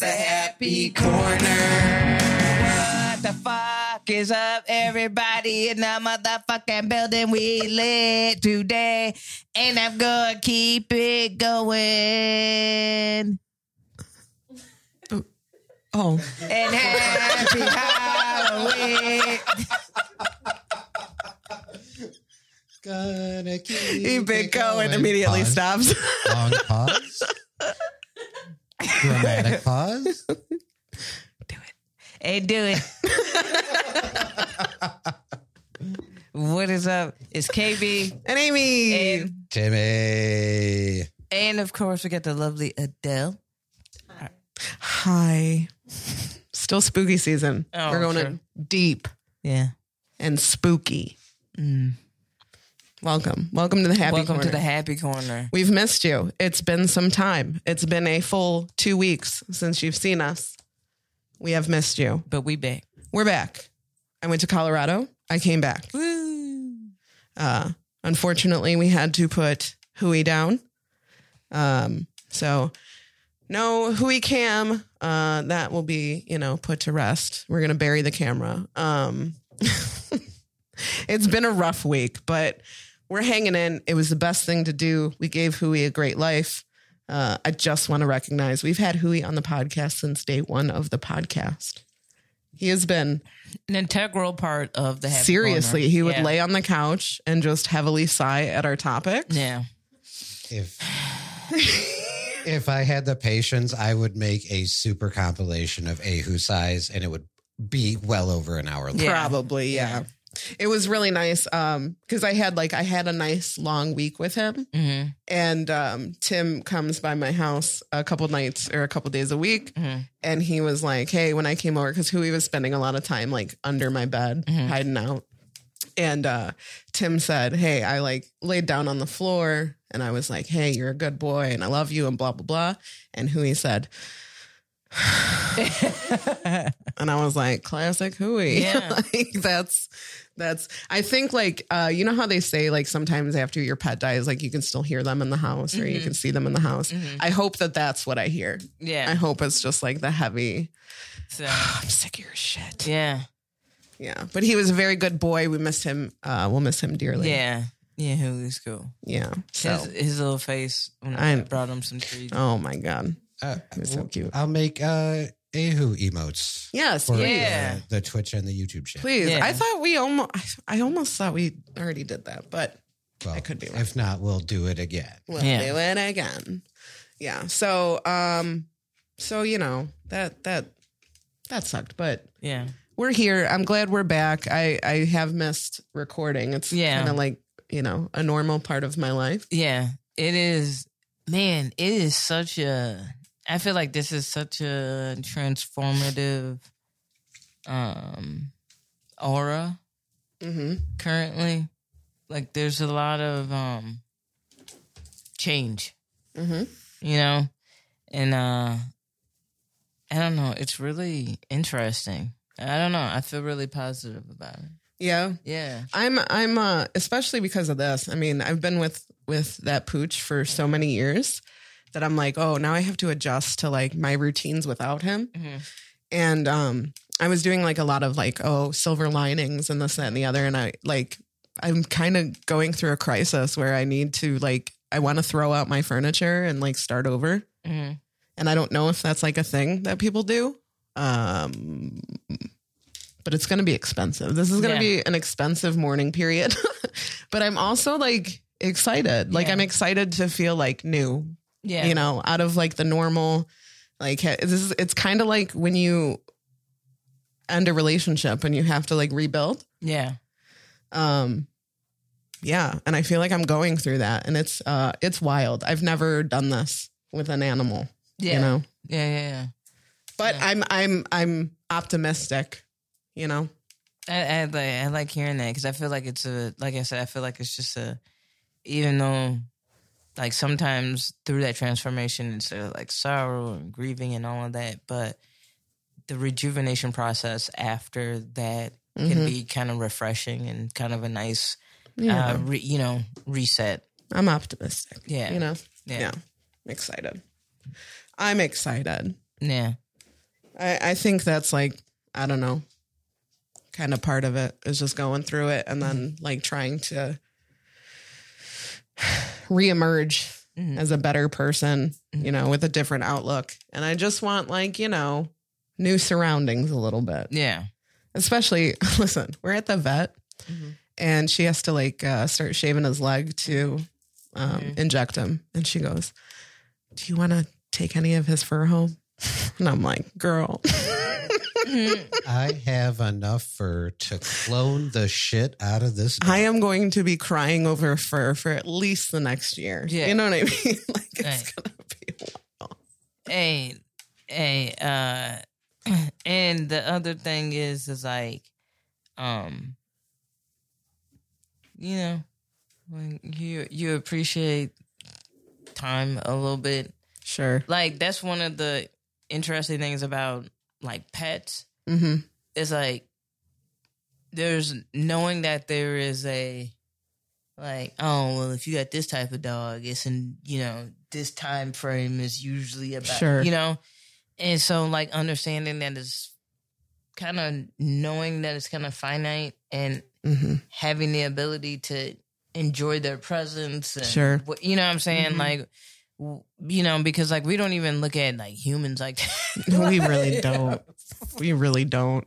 It's the happy corner. What the fuck is up, everybody in the motherfucking building? We lit today, and I'm gonna keep it going. Oh, oh. And happy Halloween. Gonna keep keep it it going. Immediately Pause. stops. Long pause. Dramatic pause. Do it. Hey, do it. what is up? It's KB. And Amy. And, Timmy. and of course, we got the lovely Adele. Hi. Still spooky season. Oh, We're going sure. in deep Yeah. and spooky. Mm. Welcome. Welcome to the Happy. Welcome to the happy corner. We've missed you. It's been some time. It's been a full two weeks since you've seen us. We have missed you. But we back. We're back. I went to Colorado. I came back. Woo. Uh, unfortunately, we had to put Hui down. Um, so no Hui cam. Uh, that will be, you know, put to rest. We're gonna bury the camera. Um, it's been a rough week, but we're hanging in. It was the best thing to do. We gave Hui a great life. Uh, I just want to recognize we've had Hui on the podcast since day one of the podcast. He has been An integral part of the happy seriously. corner. He would Yeah. lay on the couch and just heavily sigh at our topics. Yeah. If if I had the patience, I would make a super compilation of Ehu size, and it would be well over an hour long. Yeah. Probably, yeah. It was really nice um because I had like I had a nice long week with him Mhm. and um Tim comes by my house a couple nights or a couple days a week Mhm. and he was like, "Hey, when I came over cuz Hui was spending a lot of time like under my bed Mhm. hiding out." And uh Tim said, "Hey, I like laid down on the floor and I was like, "Hey, you're a good boy and I love you and blah blah blah." And Hui said, and I was like, classic Hui. Yeah. like that's that's I think like uh you know how they say like sometimes after your pet dies like you can still hear them in the house or you can see them in the house. I hope that that's what I hear. Yeah. I hope it's just like the heavy So, I'm sick of your shit. yeah. Yeah. But he was a very good boy. We missed him. Uh we'll miss him dearly. Yeah. Yeah. Who is cool? Yeah. So His, his little face when I brought him some treats. oh my god. Uh, It's so well, cute. I'll make uh, Ehu emotes Yes, for. Yeah. uh, the Twitch and the YouTube channel. Please. Yeah. I thought we almost I almost thought we already did that, but Well, I could be wrong. If not, we'll do it again. We'll Yeah. do it again. Yeah. So um so you know, that that that sucked, but Yeah. we're here. I'm glad we're back. I I have missed recording. It's Yeah. kind of like, you know, a normal part of my life. Yeah, it is. Man, it is such a. I feel like this is such a transformative um aura mm-hmm. currently. Like, there's a lot of um change, mm-hmm. you know, and uh I don't know. It's really interesting. I don't know. I feel really positive about it. Yeah. Yeah. I'm I'm uh especially because of this. I mean, I've been with with that pooch for so many years that I'm like, "Oh, now I have to adjust to like my routines without him." Mhm. and um i was doing like a lot of like oh silver linings and this that and the other and i like i'm kind of going through a crisis where i need to like i want to throw out my furniture and like start over hmm and i don't know if that's like a thing that people do um but it's going to be expensive this is going to Yeah. be an expensive mourning period but i'm also like excited like Yeah. i'm excited to feel like new Yeah. you know, out of like the normal, like this is, it's kind of like when you end a relationship and you have to like rebuild. Yeah. Um, yeah, and I feel like I'm going through that, and it's uh, it's wild. I've never done this with an animal, Yeah. you know, Yeah. Yeah. Yeah. but Yeah. I'm I'm I'm optimistic, you know. I, I like I like hearing that because I feel like it's a like I said I feel like it's just a even though like sometimes through that transformation it's like sorrow and grieving and all of that but the rejuvenation process after that can Mhm. be kind of refreshing and kind of a nice Yeah, uh, re, you know reset I'm optimistic. yeah You know, Yeah. Yeah. I'm excited. I'm excited. Yeah. I, I think that's like, I don't know, kind of part of it is just going through it and then like trying to reemerge Mhm. as a better person, you know, with a different outlook. And I just want like, you know, new surroundings a little bit. Yeah. Especially, listen, we're at the vet Mhm. and she has to like uh, start shaving his leg to um, Mhm. inject him. And she goes, Do you want to take any of his fur home? And I'm like, Girl. I have enough fur to clone the shit out of this. I am going to be crying over fur for at least the next year. Yeah. You know what I mean? like it's Right. gonna be a while. hey, hey, uh, and the other thing is, is like, um, you know, when you you appreciate time a little bit. Sure. Like that's one of the interesting things about like pets hmm is like there's knowing that there is a like oh well if you got this type of dog it's in you know this time frame is usually about Sure. you know and so like understanding that is kind of knowing that it's kind of finite and hmm having the ability to enjoy their presence and Sure. you know what i'm saying Mhm. like you know because like we don't even look at like humans like We really don't. We really don't.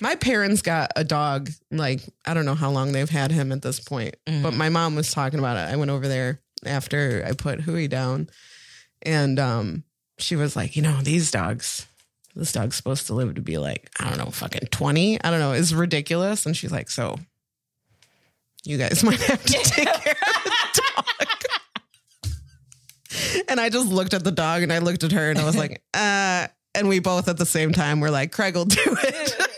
My parents got a dog, like, I don't know how long they've had him at this point, Mhm. but my mom was talking about it. I went over there after I put Hui down, and um, she was like, you know, these dogs, this dog's supposed to live to be like, I don't know, fucking 20. I don't know. It's ridiculous. And she's like, so you guys might have to take care of the dog. And I just looked at the dog and I looked at her and I was like, uh, and we both at the same time were like, Craig will do it.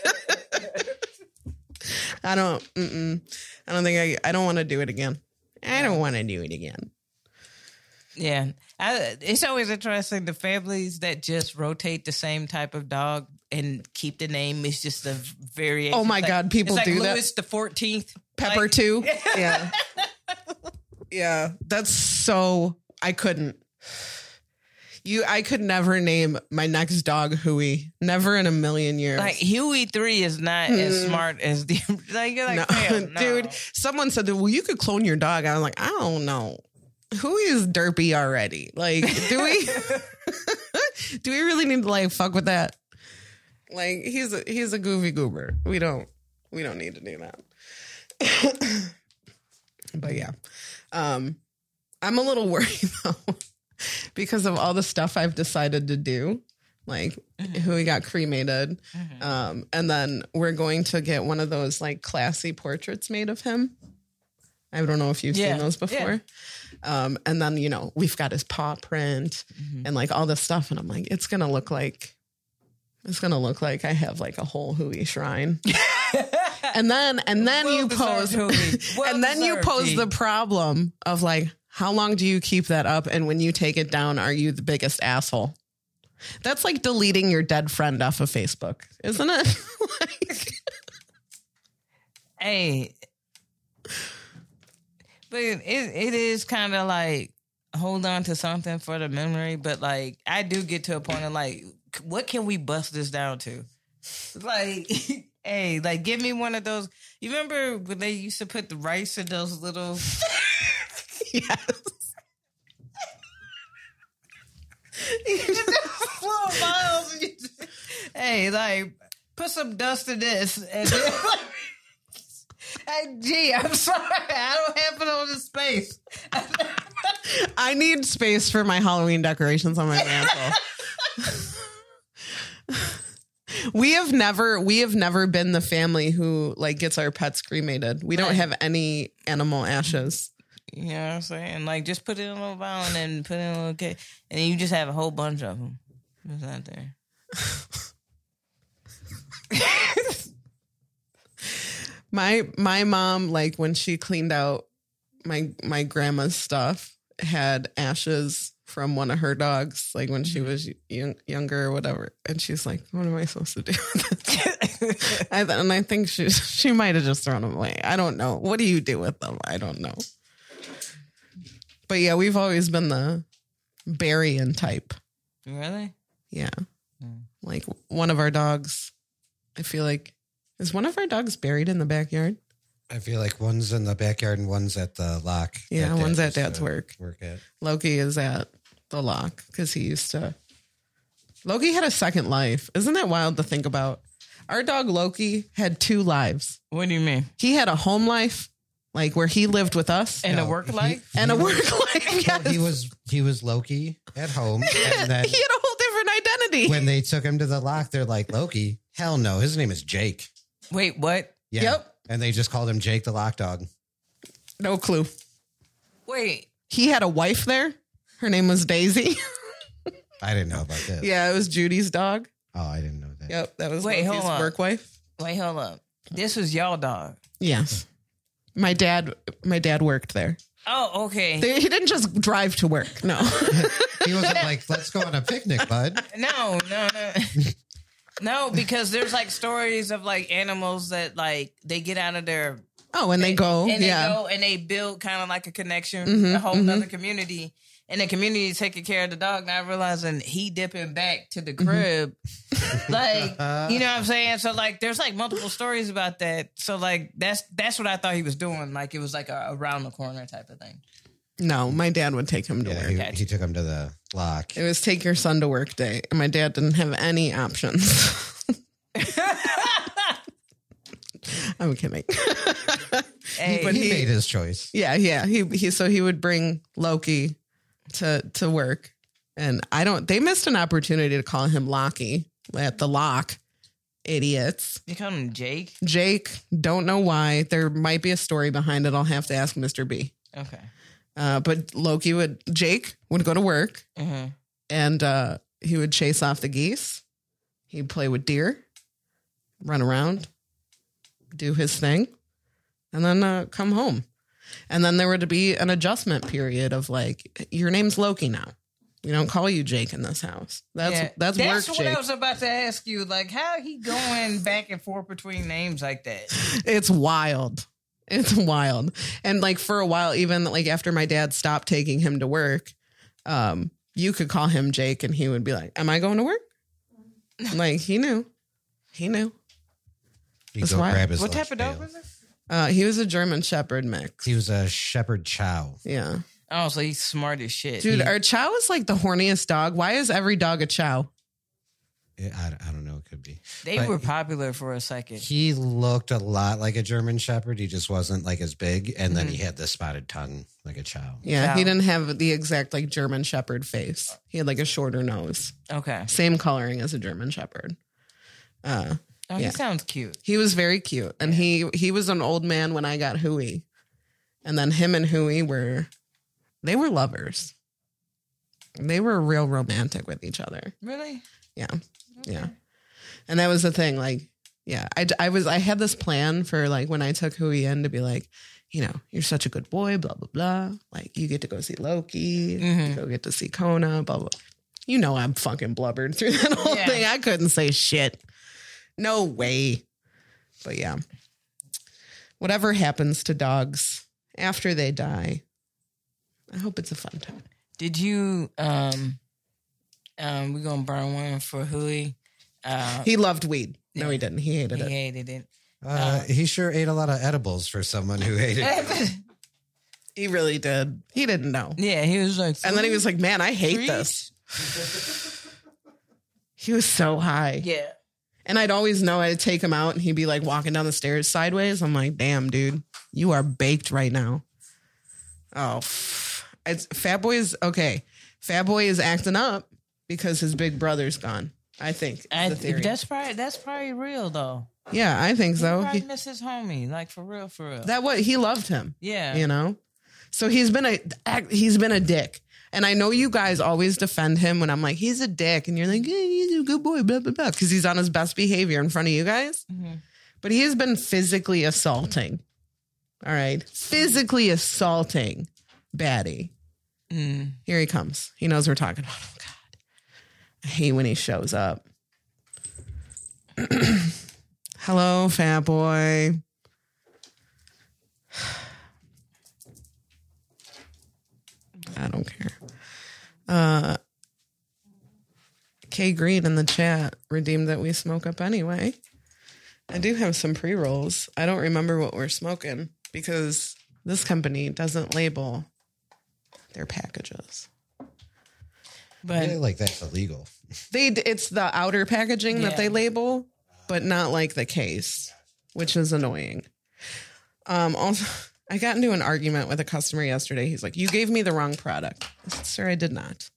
I don't, mm-mm. I don't think I, I don't want to do it again. I don't want to do it again. Yeah, I, it's always interesting the families that just rotate the same type of dog and keep the name. is just a variation. Oh my like- God, people it's like do that. Louis the Fourteenth. Pepper Like- too. Yeah. yeah. That's so I couldn't. You I could never name my next dog Huey. Never in a million years. Like Huey three is not as Mm. smart as the like. You're like, no. no. dude. Someone said that. Well, you could clone your dog. I was like, I don't know. Hui is derpy already. Like, do we? do we really need to like fuck with that? Like, he's a he's a goofy goober. We don't we don't need to do that. but yeah, um, I'm a little worried though because of all the stuff I've decided to do. Like, who we got cremated. Mhm. Um, and then we're going to get one of those like classy portraits made of him. I don't know if you've Yeah, seen those before. Um, and then, you know, we've got his paw print Mhm. and like all this stuff. And I'm like, it's going to look like, it's going to look like I have like a whole Hui shrine. and then, and then you Well-deserved, pose, and then you pose the problem of like, how long do you keep that up? And when you take it down, are you the biggest asshole? That's like deleting your dead friend off of Facebook, isn't it? like, Hey, but it it is kind of like hold on to something for the memory. But like, I do get to a point of like, what can we bust this down to? Like, hey, like, give me one of those. You remember when they used to put the rice in those little? yes. little vials. and you just- hey, like, put some dust in this. And then, hey, gee, I'm sorry. I don't have it on the space. I need space for my Halloween decorations on my mantle. we have never we have never been the family who like gets our pets cremated. We don't have any animal ashes. You know what I'm saying? Like, just put it in a little vial and then put it in a little cake. And then you just have a whole bunch of them. Just out there. My my mom like when she cleaned out my my grandma's stuff had ashes from one of her dogs like when she mm-hmm. was young, younger or whatever and she's like what am I supposed to do with this? I, and I think she she might have just thrown them away. I don't know. What do you do with them? I don't know. But yeah, we've always been the burying type. Really? Yeah. Mm. Like one of our dogs, I feel like, is one of our dogs buried in the backyard? I feel like one's in the backyard and one's at the lock. Yeah, that one's Dad at Dad's work. Work at. Loki is at the lock because he used to. Loki had a second life. Isn't that wild to think about? Our dog Loki had two lives. What do you mean? He had a home life, like where he lived with us, And a work he- life? and a work was- life. Well, Yes. he was he was Loki at home, and then he had a whole different identity. when they took him to the lock, they're like Loki. Hell no, his name is Jake. Wait, what? Yeah. Yep. And they just called him Jake the lock dog. no clue. Wait. He had a wife there. Her name was Daisy. I didn't know about this. yeah, it was Judy's dog. Oh, I didn't know that. Yep, that was Wait, Loki's hold on. work wife. Wait, hold up. This was y'all dog. Yes, my dad. My dad worked there. Oh, okay. They- He didn't just drive to work. No. He wasn't like, let's go on a picnic, bud. No, no, no. No, because there's like stories of like animals that like they get out of their oh, and they go. and yeah. they go and they build kind of like a connection, Mhm, a whole mhm. other community. And the community taking care of the dog, not realizing he dipping back to the Mm-hmm. crib. like, you know what I'm saying? So like there's like multiple stories about that. So like that's that's what I thought he was doing. Like it was like a around the corner type of thing. No, my dad would take him to Yeah, work. he, Gotcha. he took him to the lock. It was take your son to work day, and my dad didn't have any options. I'm kidding. Hey, But he, he- made his choice. yeah, yeah. He he. So he would bring Loki to to work, and I don't. They missed an opportunity to call him Locky at the lock. Idiots. you call him Jake? Jake. Don't know why. There might be a story behind it. I'll have to ask Mr. B. Okay. Uh, but Loki would. Jake would go to work, hmm and uh, he would chase off the geese. He'd play with deer, run around, do his thing, and then uh, come home. And then there would be an adjustment period of like, your name's Loki now. We don't call you Jake in this house. That's Yeah. that's, That's work, what I was about to ask you. Like, how he going back and forth between names like that? It's wild. It's wild. And like for a while, even like after my dad stopped taking him to work, um, you could call him Jake and he would be like, Am I going to work? Like he knew. He knew. He'd That's go why- grab his What type of dog pail. was it? Uh, he was a German Shepherd mix. He was a shepherd chow. Yeah. Oh, so he's smart as shit. Dude, He- our chow is like the horniest dog. Why is every dog a chow? Yeah, I, I don't know. It could be. they but were he- popular for a second. He looked a lot like a German shepherd. He just wasn't like as big. And then Mhm. he had the spotted tongue like a chow. Yeah, Chow. he didn't have the exact like German Shepherd face. He had like a shorter nose. Okay. Same coloring as a German Shepherd. Uh, Oh, Yeah. he sounds cute. he was very cute. And he he was an old man when I got Huey. And then him and Huey were they were lovers. They were real romantic with each other. Really? Yeah. Yeah. And that was the thing. Like, yeah, I, I was, I had this plan for like when I took Hui in to be like, you know, you're such a good boy, blah, blah, blah. Like, you get to go see Loki, Mhm. you go get to see Kona, blah, blah. You know, I'm fucking blubbered through that whole Yeah. thing. I couldn't say shit. No way. But yeah, whatever happens to dogs after they die, I hope it's a fun time. Did you um um we're gonna burn one for Hui. Uh He loved weed. No, he didn't. He hated he it. He hated it. Uh, he sure ate a lot of edibles for someone who hated it. He really did. He didn't know. yeah, he was like And then he was like, man, I hate "Treat?" this. He was so high. Yeah. And I'd always know I'd take him out and he'd be like walking down the stairs sideways. I'm like, damn, dude, you are baked right now. Oh, it's Fat Boy is okay. Fat Boy is acting up because his big brother's gone. I think I, the that's probably that's probably real though. yeah, I think He so. probably He, miss his homie, like for real, for real. that what he loved him. yeah. you know so he's been a he's been a dick and i know you guys always defend him when i'm like he's a dick. And you're like hey, he's a good boy blah blah blah because he's on his best behavior in front of you guys. Mhm. but he has been physically assaulting. All right? Physically assaulting Batty. Mm. here he comes. He knows we're talking about oh god. I hate when he shows up. Hello fat boy. I don't care. Uh, K Green in the chat redeemed that we smoke up anyway. I do have some pre rolls. I don't remember what we're smoking because this company doesn't label their packages. But Yeah, like that's illegal. They it's the outer packaging that they label, but not like the case, which is annoying. Um also I got into an argument with a customer yesterday. He's like, "You gave me the wrong product." I said, "Sir, I did not."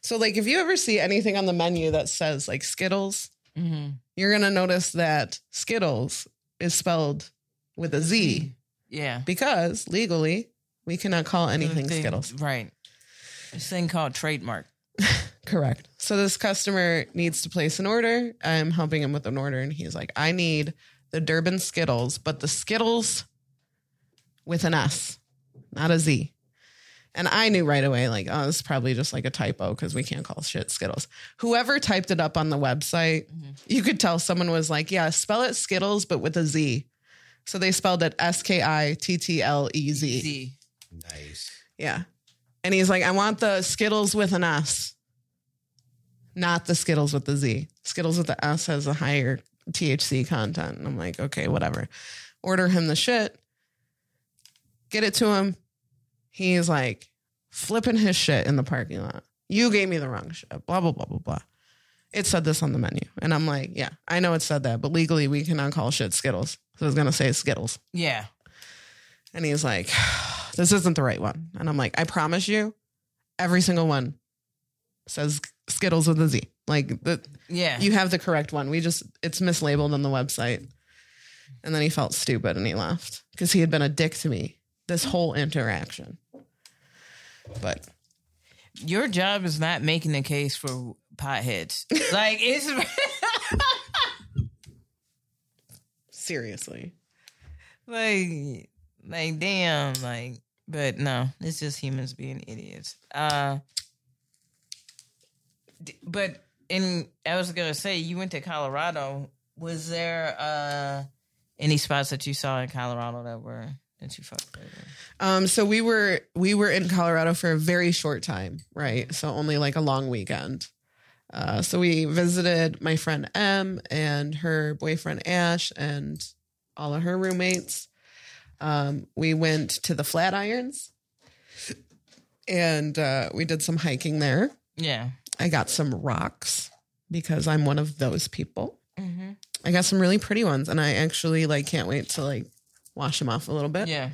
So like if you ever see anything on the menu that says like Skittles, mhm. you're going to notice that Skittles is spelled with a Z yeah, because legally we cannot call anything Thing- Skittles. Right. This thing called trademark. Correct. So this customer needs to place an order. I'm helping him with an order, and he's like, I need the Durban Skittles, but the Skittles with an S, not a Z. And I knew right away, like, oh, it's probably just like a typo because we can't call shit Skittles. Whoever typed it up on the website, mm-hmm. you could tell someone was like, yeah, spell it Skittles, but with a Z. So they spelled it S K I T T L E Z. Nice. Yeah. And he's like, I want the Skittles with an S, not the Skittles with the Z. Skittles with the S has a higher THC content. And I'm like, okay, whatever. Order him the shit, get it to him. He's like flipping his shit in the parking lot. You gave me the wrong shit, blah, blah, blah, blah, blah. It said this on the menu. And I'm like, yeah, I know it said that, but legally we cannot call shit Skittles. So I was going to say Skittles. Yeah. And he's like, this isn't the right one. And I'm like, I promise you, every single one says Skittles with a Z. Like the, Yeah. you have the correct one. We just, it's mislabeled on the website. And then he felt stupid and he left because he had been a dick to me this whole interaction. But Your job is not making a case for potheads. like it's seriously, like like damn like but no it's just humans being idiots uh d- but in i was gonna say you went to colorado was there uh any spots that you saw in colorado that were that you fucked Um, so we were we were in Colorado for a very short time, right? So only like a long weekend. Uh, so we visited my friend M and her boyfriend Ash and all of her roommates. Um, we went to the Flatirons and uh, we did some hiking there. yeah I got some rocks because I'm one of those people. mm-hmm. I got some really pretty ones, and I actually like can't wait to like wash them off a little bit. yeah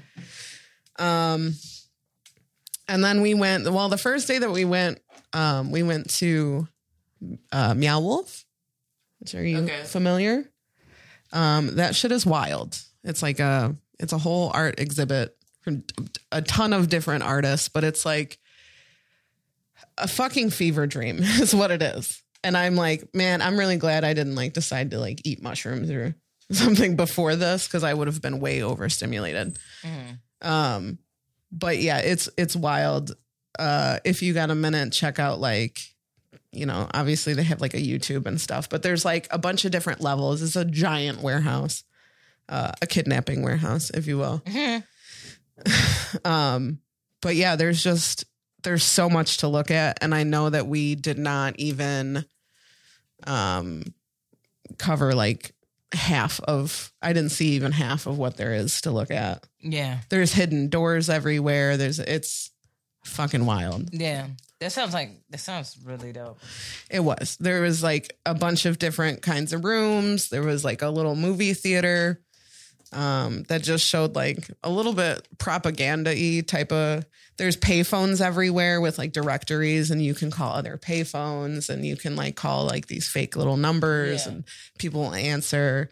Um, and then we went. Well, the first day that we went, um, we went to uh, Meow Wolf. Which are you Okay. familiar? Um, that shit is wild. It's like a it's a whole art exhibit from a ton of different artists, but it's like a fucking fever dream is what it is. And I'm like, man, I'm really glad I didn't like decide to like eat mushrooms or something before this because I would have been way overstimulated. Mhm. Um, but yeah, it's it's wild. Uh, if you got a minute, check out like, you know, obviously they have like a YouTube and stuff, but there's like a bunch of different levels. It's a giant warehouse, uh, a kidnapping warehouse, if you will. Mhm. Um, but yeah, there's just there's so much to look at, and I know that we did not even um cover like half of I didn't see even half of what there is to look at. yeah There's hidden doors everywhere. There's it's fucking wild. yeah that sounds like that sounds really dope It was. There was like a bunch of different kinds of rooms. There was like a little movie theater um, that just showed like a little bit propaganda y type of. There's payphones everywhere with like directories, and you can call other payphones, and you can like call like these fake little numbers, Yeah. and people will answer.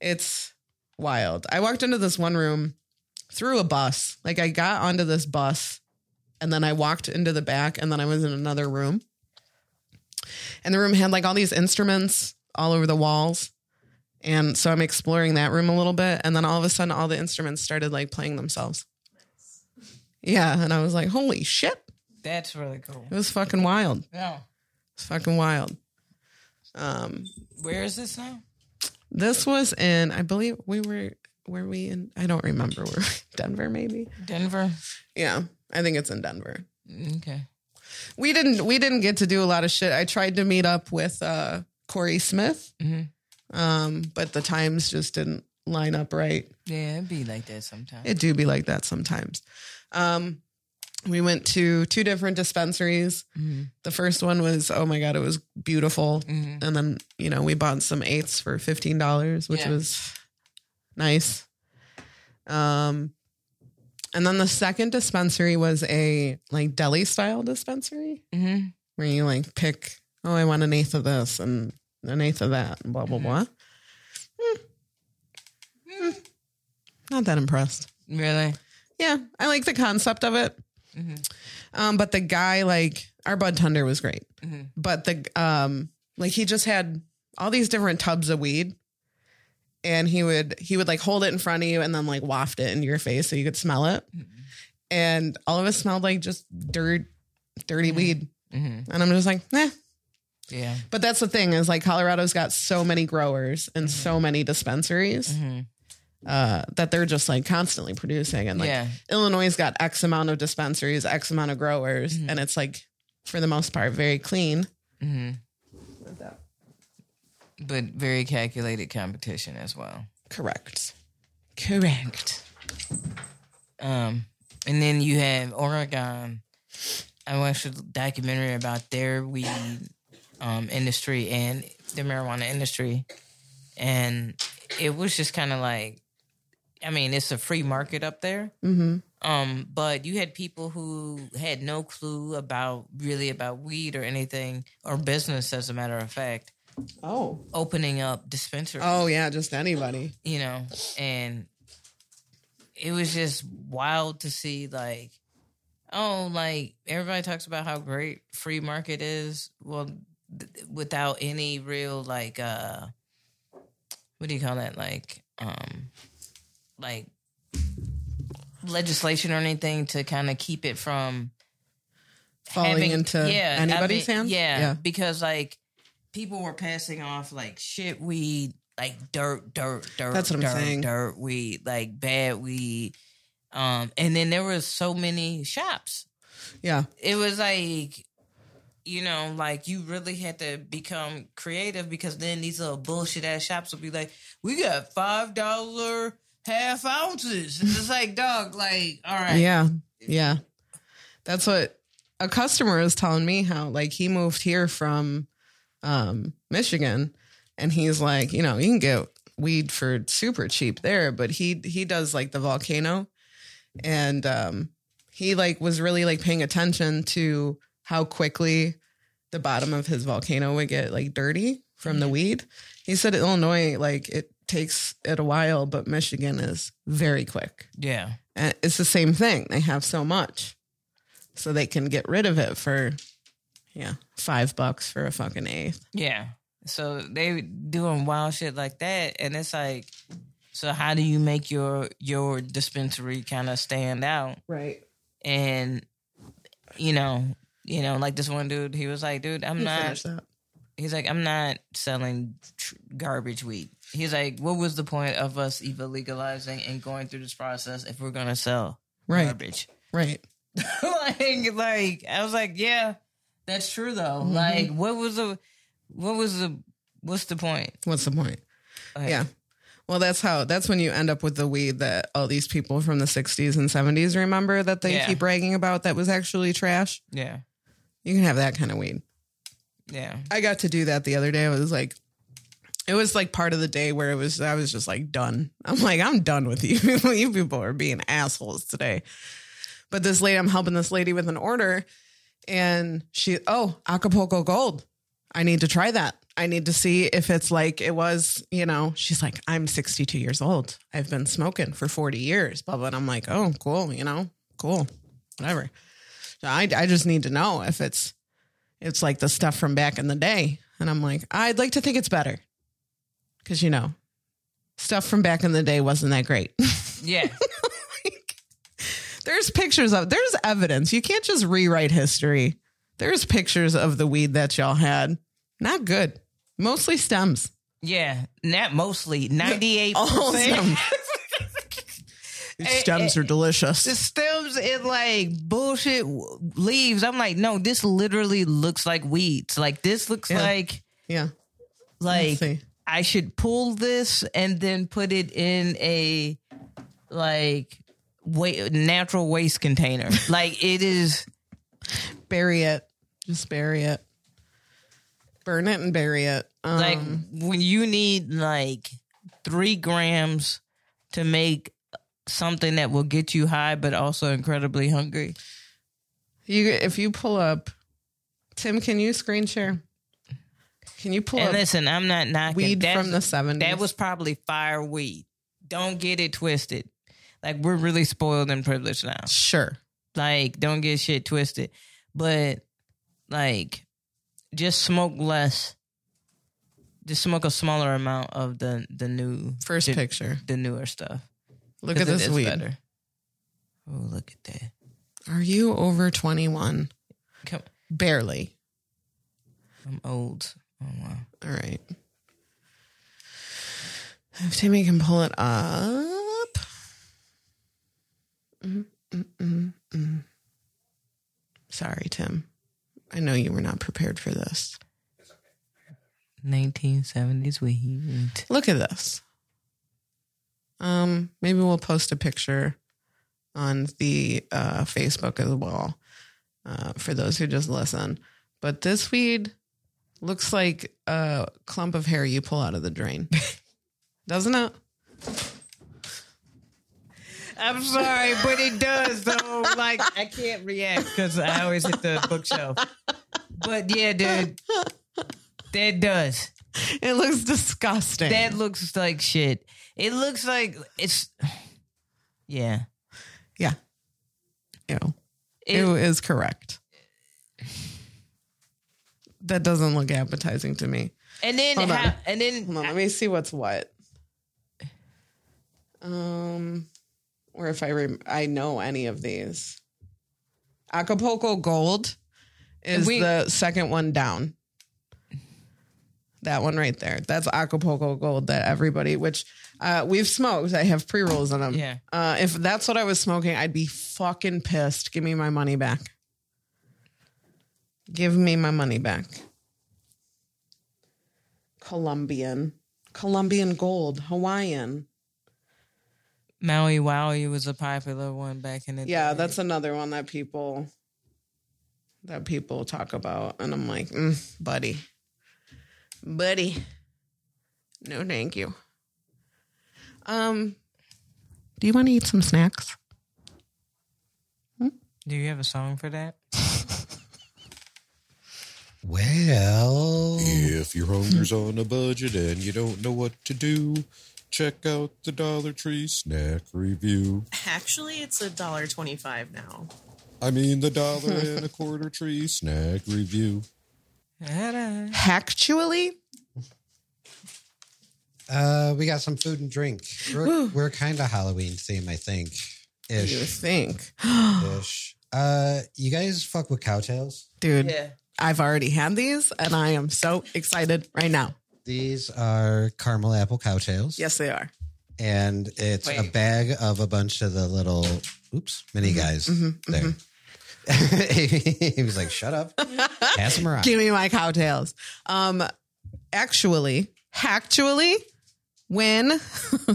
It's wild. I walked into this one room through a bus. Like I got onto this bus, and then I walked into the back, and then I was in another room and the room had like all these instruments all over the walls. And so I'm exploring that room a little bit. And then all of a sudden, all the instruments started like playing themselves. Yeah. And I was like, holy shit. that's really cool It was fucking wild. yeah It's fucking wild. Um, where is this now this was in, I believe we were, were we in, I don't remember where, Denver maybe? denver Yeah. I think it's in Denver. Okay. We didn't we didn't get to do a lot of shit. I tried to meet up with uh Corey Smith, Mhm. Um, but the times just didn't line up right. Yeah, it'd be like that sometimes. It do be like that sometimes. Um, we went to two different dispensaries. Mhm. The first one was oh my god, it was beautiful, Mhm. and then you know we bought some eights for fifteen dollars, which Yeah. was nice. Um, and then the second dispensary was a like deli style dispensary Mhm. where you like pick, oh, I want an eighth of this and an eighth of that, and blah blah blah. Hmm. Hmm. Not that impressed. Really? Yeah, I like the concept of it. Mhm. Um, but the guy, like our bud tender, was great. Mhm. But the um, like he just had all these different tubs of weed, and he would he would like hold it in front of you and then like waft it into your face so you could smell it, and all of it smelled like just dirt, dirty weed. Mhm. And I'm just like, eh. Yeah. But that's the thing is like Colorado's got so many growers and so many dispensaries Mhm. uh, that they're just like constantly producing. And like yeah. Illinois' got X amount of dispensaries, X amount of growers, and it's like for the most part very clean. hmm But very calculated competition as well. Correct. Correct. Um, and then you have Oregon. I watched a documentary about their weed um, industry and the marijuana industry, and it was just kind of like, I mean, it's a free market up there. Mm-hmm. Um, but you had people who had no clue about really about weed or anything or business, as a matter of fact, Oh. opening up dispensaries. Oh yeah, just anybody. you know, and it was just wild to see like, oh, like everybody talks about how great free market is. Well, without any real like, uh what do you call that? Like, um, like legislation or anything to kind of keep it from Falling having- into I anybody's mean, hands? Yeah, Yeah. because like people were passing off like shit weed, like dirt, dirt, dirt. That's what I'm dirt, saying. Dirt weed, like bad weed. Um, and then there was so many shops. Yeah. It was like, you know, like you really had to become creative because then these little bullshit ass shops would be like, we got five dollar half ounces. And it's like, dog, like, all right, Yeah. Yeah. That's what a customer is telling me how like he moved here from um Michigan and he's like, you know, you can get weed for super cheap there, but he he does like the volcano and um he like was really like paying attention to how quickly the bottom of his volcano would get like dirty from the mm-hmm. weed. He said Illinois like it takes it a while, but Michigan is very quick. yeah, And it's the same thing. They have so much. So they can get rid of it for yeah, five bucks for a fucking eighth. Yeah. So they doing wild shit like that, and it's like, so how do you make your your dispensary kind of stand out? Right. And you know, you know, like this one dude, he was like, dude, I'm not. He's like, I'm not selling tr- garbage weed. He's like, what was the point of us even legalizing and going through this process if we're gonna sell Right. garbage? Right. like, like I was like, yeah, that's true though. Mm-hmm. Like, what was the, what was the, what's the point? What's the point? Like, Yeah. Well, that's how that's when you end up with the weed that all these people from the 60s and 70s remember that they Yeah. keep bragging about that was actually trash. yeah, You can have that kind of weed. yeah, I got to do that the other day. I was like, it was like part of the day where it was, I was just like done. I'm like, I'm done with you. you people are being assholes today. But this lady, I'm helping this lady with an order and she, oh, Acapulco Gold. I need to try that. I need to see if it's like it was, you know, she's like, I'm 62 years old. I've been smoking for 40 years, blah, blah. And I'm like, oh, cool, you know, cool, whatever. So I, I just need to know if it's, it's like the stuff from back in the day. And I'm like, I'd like to think it's better. Cause you know, stuff from back in the day wasn't that great. yeah, there's pictures of, there's evidence. You can't just rewrite history. There's pictures of the weed that y'all had. Not good. Mostly stems. yeah. Not mostly, ninety eight percent. stems. Eh, are delicious. the stems and like bullshit leaves. I'm like, no, this literally looks like weeds. Like this looks Yeah. like yeah. like. I should pull this and then put it in a like wa- natural waste container. like it is Bury it. Just bury it. Burn it and bury it. Um, like when you need like three grams to make something that will get you high but also incredibly hungry. you if you pull up Tim, can you screen share? Can you pull And up listen, I'm not knocking weed That's- from the 70s? That was probably fire weed. Don't get it twisted. Like we're really spoiled and privileged now. sure. Like don't get shit twisted. But like just smoke less. Just smoke a smaller amount of the the new First the, picture. the newer stuff. Look 'Cause at this is weed. better. Oh, look at that. Are you over 21? Come, Barely. I'm old. Oh wow. All right. If Timmy can pull it up. Mm, mm, mm, mm. Sorry, Tim. I know you were not prepared for this. 1970s weed. Look at this. Um, maybe we'll post a picture on the uh, Facebook as well uh, for those who just listen. But this weed looks like a clump of hair you pull out of the drain, doesn't it? I'm sorry, but it does though. Like I can't react because I always hit the bookshelf. But yeah, dude, that does. It looks disgusting. That looks like shit. It looks like it's. Yeah. yeah. Ew. It- Ew is correct. That doesn't look appetizing to me. and then ha- and then Hold on, let me see what's what. Um, or if I rem- I know any of these. Acapulco Gold is We- the second one down. That one right there. That's Acapulco Gold that everybody, which uh, we've smoked. I have pre rolls in them. Yeah. Uh, if that's what I was smoking, I'd be fucking pissed. Give me my money back. Give me my money back. Colombian. Colombian gold. Hawaiian. Maui Wowie was a popular one back in the Yeah, day. that's another one that people that people talk about. And I'm like, mm, buddy. Buddy. No, thank you. Um, do you want to eat some snacks? Do you have a song for that? Well, If your hunger's on a budget and you don't know what to do, check out the Dollar Tree Snack Review. Actually, it's a dollar twenty-five now. I mean, the dollar and a quarter tree snack review. Ta-da. Actually, uh, we got some food and drink. We're, we're kind of Halloween theme, I think. you Ish. think, Ish. Uh, you guys fuck with cowtails? dude? Yeah. I've already had these, and I am so excited right now. These are caramel apple cowtails. Yes, they are. And it's a bag of a bunch of the little, oops, mini Mm-hmm, guys there. he was like, shut up. Pass them around. Give me my cowtails. Um, actually, actually, when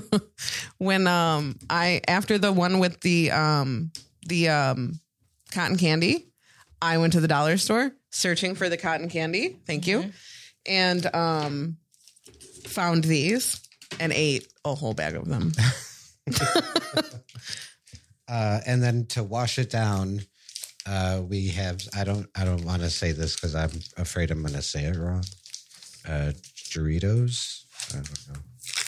when um I after the one with the um the um cotton candy, I went to the dollar store searching for the cotton candy. Thank you, and um found these and ate a whole bag of them. Uh, and then to wash it down, uh, we have I don't I don't want to say this because I'm afraid I'm going to say it wrong. Uh, Doritos. I don't know.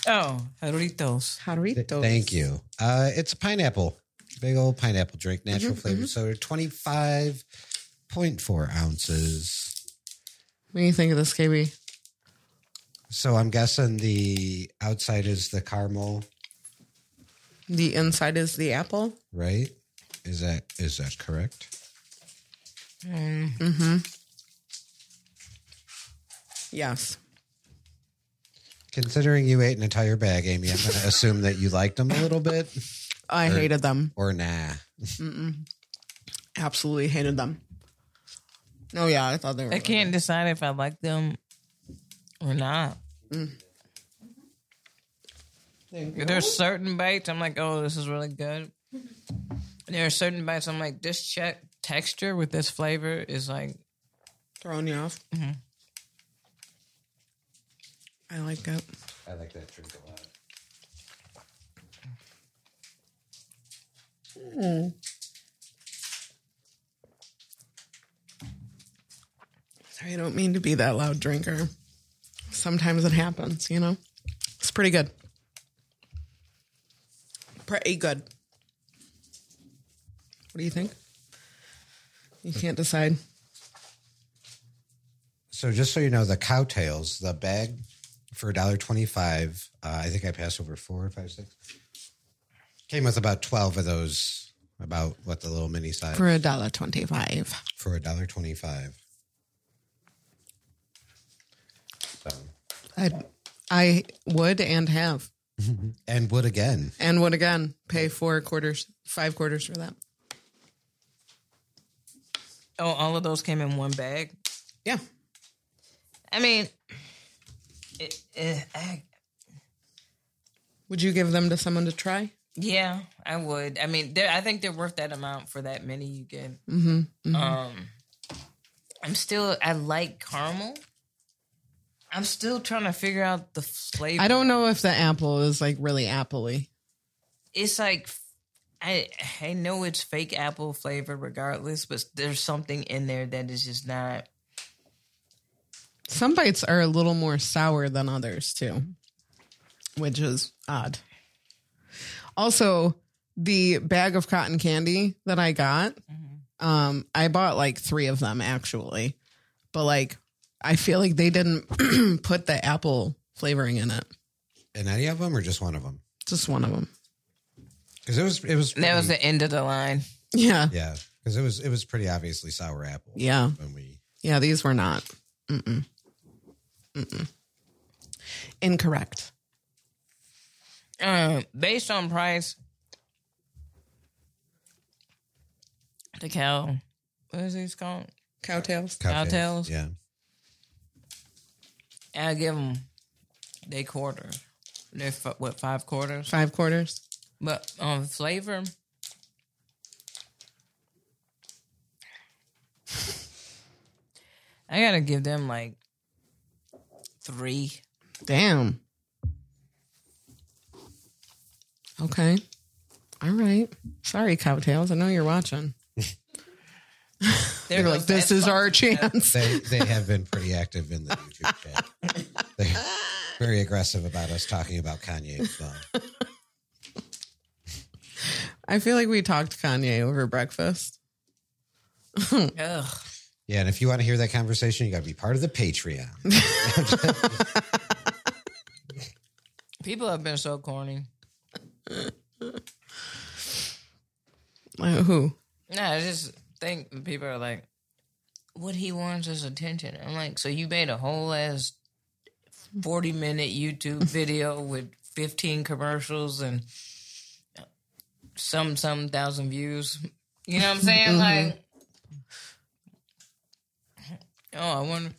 Oh, Doritos. Th- Jarritos. Thank you. Uh, it's a pineapple, big old pineapple drink, natural flavor. So twenty five point four ounces. What do you think of this, KB? So I'm guessing the outside is the caramel, The inside is the apple. right? Is that is that correct? Mm-hmm. Yes. Considering you ate an entire bag, Amy, I'm going to assume that you liked them a little bit. I hated them. or nah? Absolutely hated them. Oh yeah, I thought they were. I can't decide if I like them or not. Mm. There's certain bites I'm like, oh, this is really good. And there are certain bites I'm like, this check texture with this flavor is like, throwing you off. Mm-hmm. I like it. I like that drink a lot. Hmm. Sorry, I don't mean to be that loud drinker. Sometimes it happens, you know. It's pretty good. Pretty good. What do you think? You can't decide. So just so you know, the Cow Tales, the bag for $1.25, uh, I think I passed over four, five, six. Came with about 12 of those, about what the little mini size For a dollar twenty-five. for $1.25. So, I I would and have and would again. and would again pay four quarters, five quarters for that. oh, all of those came in one bag. Yeah. I mean, it, it, I, Would you give them to someone to try? yeah, I would. I mean, I think they're worth that amount for that many you get. Um, I'm still. I like caramel. I'm still trying to figure out the flavor. I don't know if the apple is like really appley. it's like I I know it's fake apple flavor regardless, but there's something in there that is just not. Some bites are a little more sour than others too, which is odd. Also, the bag of cotton candy that I got, um, I bought like three of them actually, but like I feel like they didn't put the apple flavoring in it. In any of them or just one of them? Just one of them. Because it was, it was, That was the end of the line. Yeah, yeah. Because it was, it was pretty obviously sour apple. yeah, When we, yeah. These were not. Mm-mm. Mm-mm. Incorrect. Uh, based on price, the cow. What is these called? Cow Tales. Cowtails? Yeah. I give them they quarter. They're f- what five quarters, Five quarters. but on flavor. I gotta give them like three. Damn. Okay. All right. Sorry, Cow Tales. I know you're watching. They're like, this is our chance. They, they have been pretty active in the YouTube chat. They're very aggressive about us talking about Kanye as well. I feel like we talked Kanye over breakfast. Ugh. Yeah. And if you want to hear that conversation, you got to be part of the Patreon. People have been so corny. Uh, who? No, I just think people are like, what he wants is attention. I'm like, so you made a whole ass 40 minute YouTube video with 15 commercials and some, some thousand views. You know what I'm saying? Like, oh, I wonder,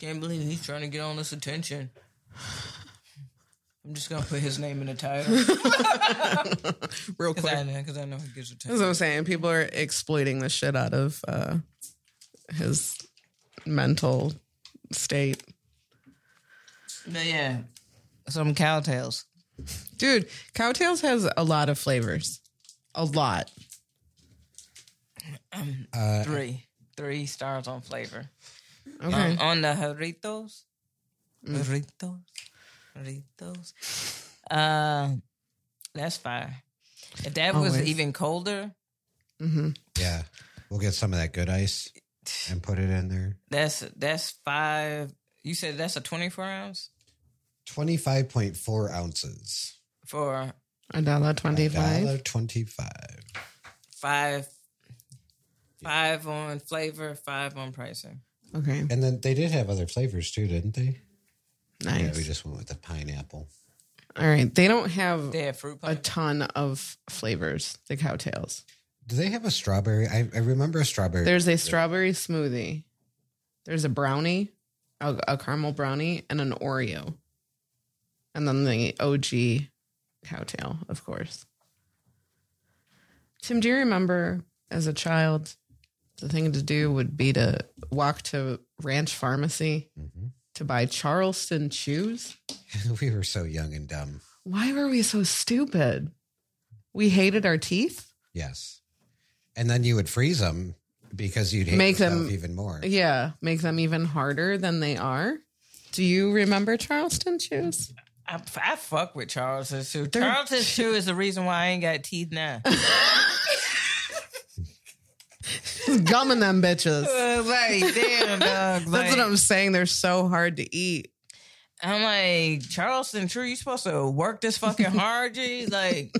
can't believe he's trying to get all this attention. I'm just gonna put his name in the title Real quick. I, know- 'cause I know he gives gets That's attention. what I'm saying. People are exploiting the shit out of uh, his mental state. But yeah, some Cow Tales. Dude, Cow Tales has a lot of flavors. A lot. Uh, Three, three stars on flavor. Okay. Um, on the Jarritos, Jarritos, Jarritos. Uh, that's fire. If that was even colder, Mm-hmm. yeah. We'll get some of that good ice and put it in there. that's that's five. You said that's a twenty-four ounce 25.4 ounces. for A dollar twenty-five. $1.25. five, five on flavor, five on pricing. Okay. And then they did have other flavors too, didn't they? Nice. Yeah, we just went with the pineapple. All right. They don't have They have fruit a punch. ton of flavors, the Cow Tales. Do they have a strawberry? I, I remember a strawberry. There's a strawberry smoothie. There's a brownie, a, a caramel brownie, and an Oreo. And then the OG Cow Tale, of course. Tim, do you remember as a child, the thing to do would be to walk to Ranch Pharmacy Mhm. to buy Charleston Chews? we were so young and dumb. Why were we so stupid? We hated our teeth? Yes. And then you would freeze them because you'd hate Make them- even more. Yeah, make them even harder than they are. Do you remember Charleston Chews? I, I fuck with Charleston Chew. They're- Charleston Chew is the reason why I ain't got teeth now. Gumming them bitches. Uh, like, damn, dog. That's Like, what I'm saying. They're so hard to eat. I'm like, Charleston Chew, you supposed to work this fucking hard, G? Like,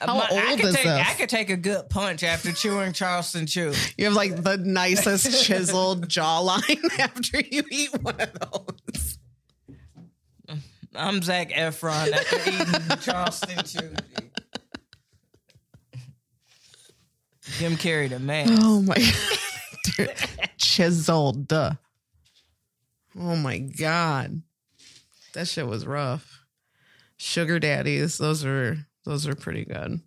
How my- I old could is take, this? I could take a good punch after chewing Charleston Chew. You have like the nicest chiseled jawline after you eat one of those. I'm Zac Efron after eating Charleston Chew. G. Jim Carrey, the man. Oh my Dude, chiseled. Oh my god. That shit was rough. Sugar daddies, those are those are pretty good.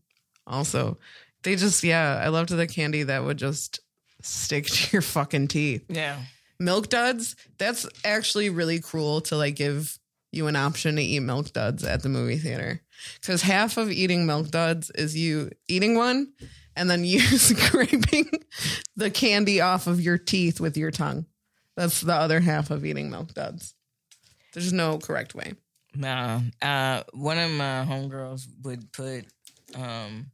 Also, they just yeah, I loved the candy that would just stick to your fucking teeth. Yeah. milk duds that's actually really cruel to like give you an option to eat milk duds at the movie theater because half of eating milk duds is you eating one and then you scraping the candy off of your teeth with your tongue that's the other half of eating milk duds there's no correct way Nah. Uh, one of my homegirls would put um,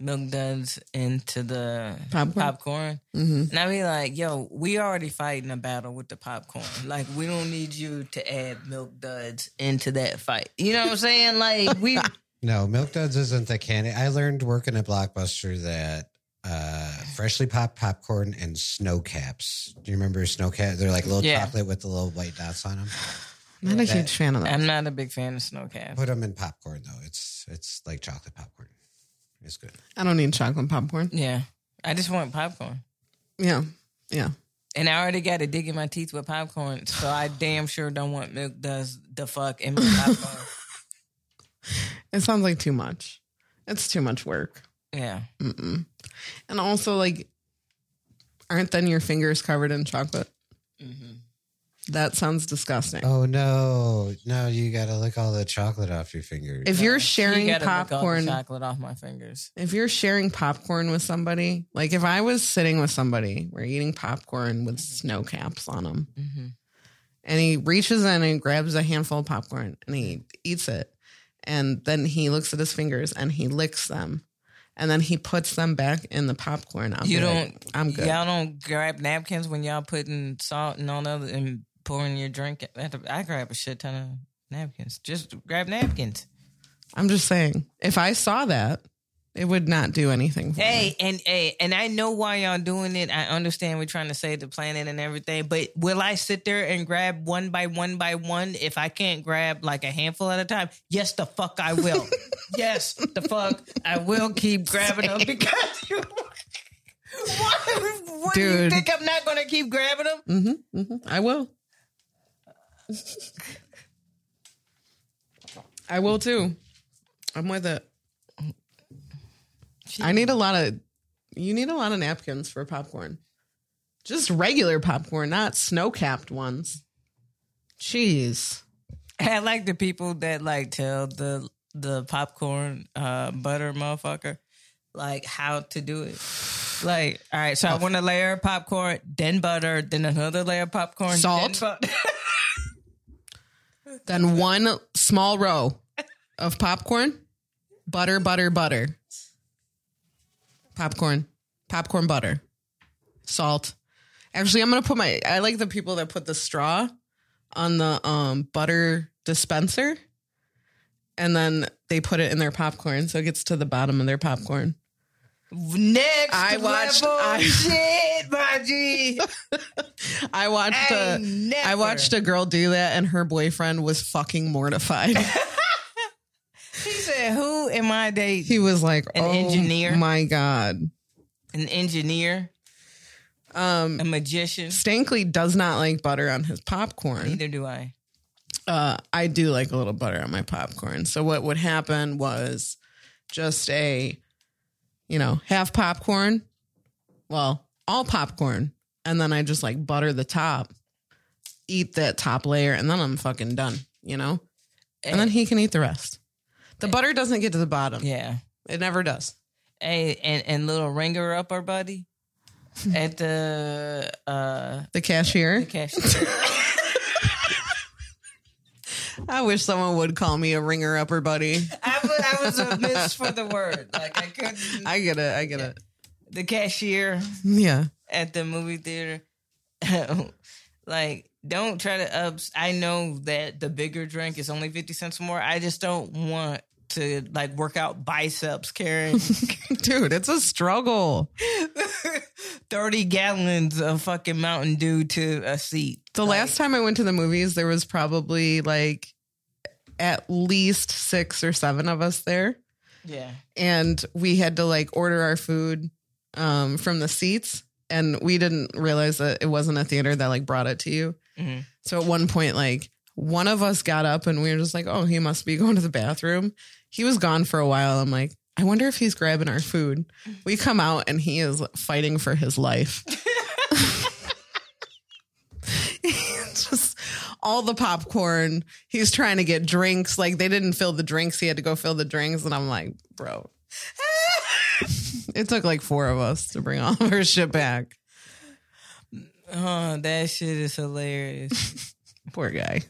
milk duds into the Popcorn? popcorn. hmm And I'd be like, yo, we already fighting a battle with the popcorn. Like, we don't need you to add milk duds into that fight. You know what I'm saying? Like, we. No, Milk Duds isn't the candy. I learned working at Blockbuster that uh, freshly popped popcorn and snow caps. Do you remember snow cap? They're like little Yeah. chocolate with the little white dots on them. I'm not a That- huge fan of that I'm not a big fan of snow caps. Put them in popcorn though. It's it's like chocolate popcorn. It's good. i don't need chocolate popcorn Yeah. I just want popcorn. yeah yeah And I already got a dig in my teeth with popcorn, so I damn sure don't want milk duds the fuck in my popcorn. It sounds like too much it's too much work yeah. Mm-mm. And also, like, aren't then your fingers covered in chocolate? That sounds disgusting. Oh no, no! You got to lick all the chocolate off your fingers. if you're sharing gotta lick all the popcorn, chocolate off my fingers. if you're sharing popcorn with somebody, like if I was sitting with somebody, we're eating popcorn with snow caps on them, Mhm. and he reaches in and grabs a handful of popcorn and he eats it, and then he looks at his fingers and he licks them, and then he puts them back in the popcorn. I'll You don't. like, I'm good. Y'all don't grab napkins when y'all putting salt and all the other and pouring your drink. I grab a shit ton of napkins. Just grab napkins. I'm just saying, if I saw that, it would not do anything. For me. Hey, and hey, and I know why y'all doing it. I understand we're trying to save the planet and everything, but will I sit there and grab one by one by one if I can't grab like a handful at a time? Yes, the fuck I will. yes, the fuck I will keep grabbing them because you. What, what do you think I'm not going to keep grabbing them? Mm-hmm, mm-hmm. I will. I will too. I'm with it. I need a lot of. You need a lot of napkins for popcorn. Just regular popcorn, not snow capped ones. Jeez. I like the people that like tell the the popcorn uh, butter motherfucker like how to do it. Like, all right, so I want a layer of popcorn, then butter, then another layer of popcorn, Salt. then. Then one small row of popcorn, butter, butter, butter. Popcorn, popcorn, butter, salt. Actually, I'm gonna put my. I like the people that put the straw on the um butter dispenser, and then they put it in their popcorn, so it gets to the bottom of their popcorn. Next I watched- level I- shit. my G. I watched a never. I watched a girl do that and her boyfriend was fucking mortified. He said, "Who am I dating? he was like, An "Oh engineer? my god." An engineer, Um a magician? Stankley does not like butter on his popcorn. Neither do I. uh, I do like a little butter on my popcorn. So what would happen was just a, you know, half popcorn, well, all popcorn, and then I just like butter the top, eat that top layer, and then I'm fucking done. You know, and then he can eat the rest. The butter doesn't get to the bottom. Yeah. It never does. Hey, and and little ringer up our buddy at the uh The cashier. the cashier. I wish someone would call me a ringer upper buddy. I was, I was a miss for the word. Like I couldn't. I get it. I get it. the cashier Yeah. at the movie theater. like, don't try to ups. I know that the bigger drink is only fifty cents more. I just don't want to like work out biceps carrying Dude, it's a struggle. thirty gallons of fucking Mountain Dew to a seat. The last time I went to the movies, there was probably like at least six or seven of us there. Yeah. And we had to like order our food um, from the seats. And we didn't realize that it wasn't a theater that like brought it to you. Mhm. So at one point, like one of us got up and we were just like, oh, he must be going to the bathroom. He was gone for a while. I'm like, I wonder if he's grabbing our food. We come out and he is fighting for his life. just all the popcorn. He's trying to get drinks. Like they didn't fill the drinks. He had to go fill the drinks. And I'm like, bro. it took like four of us to bring all of our shit back. Oh, that shit is hilarious. Poor guy.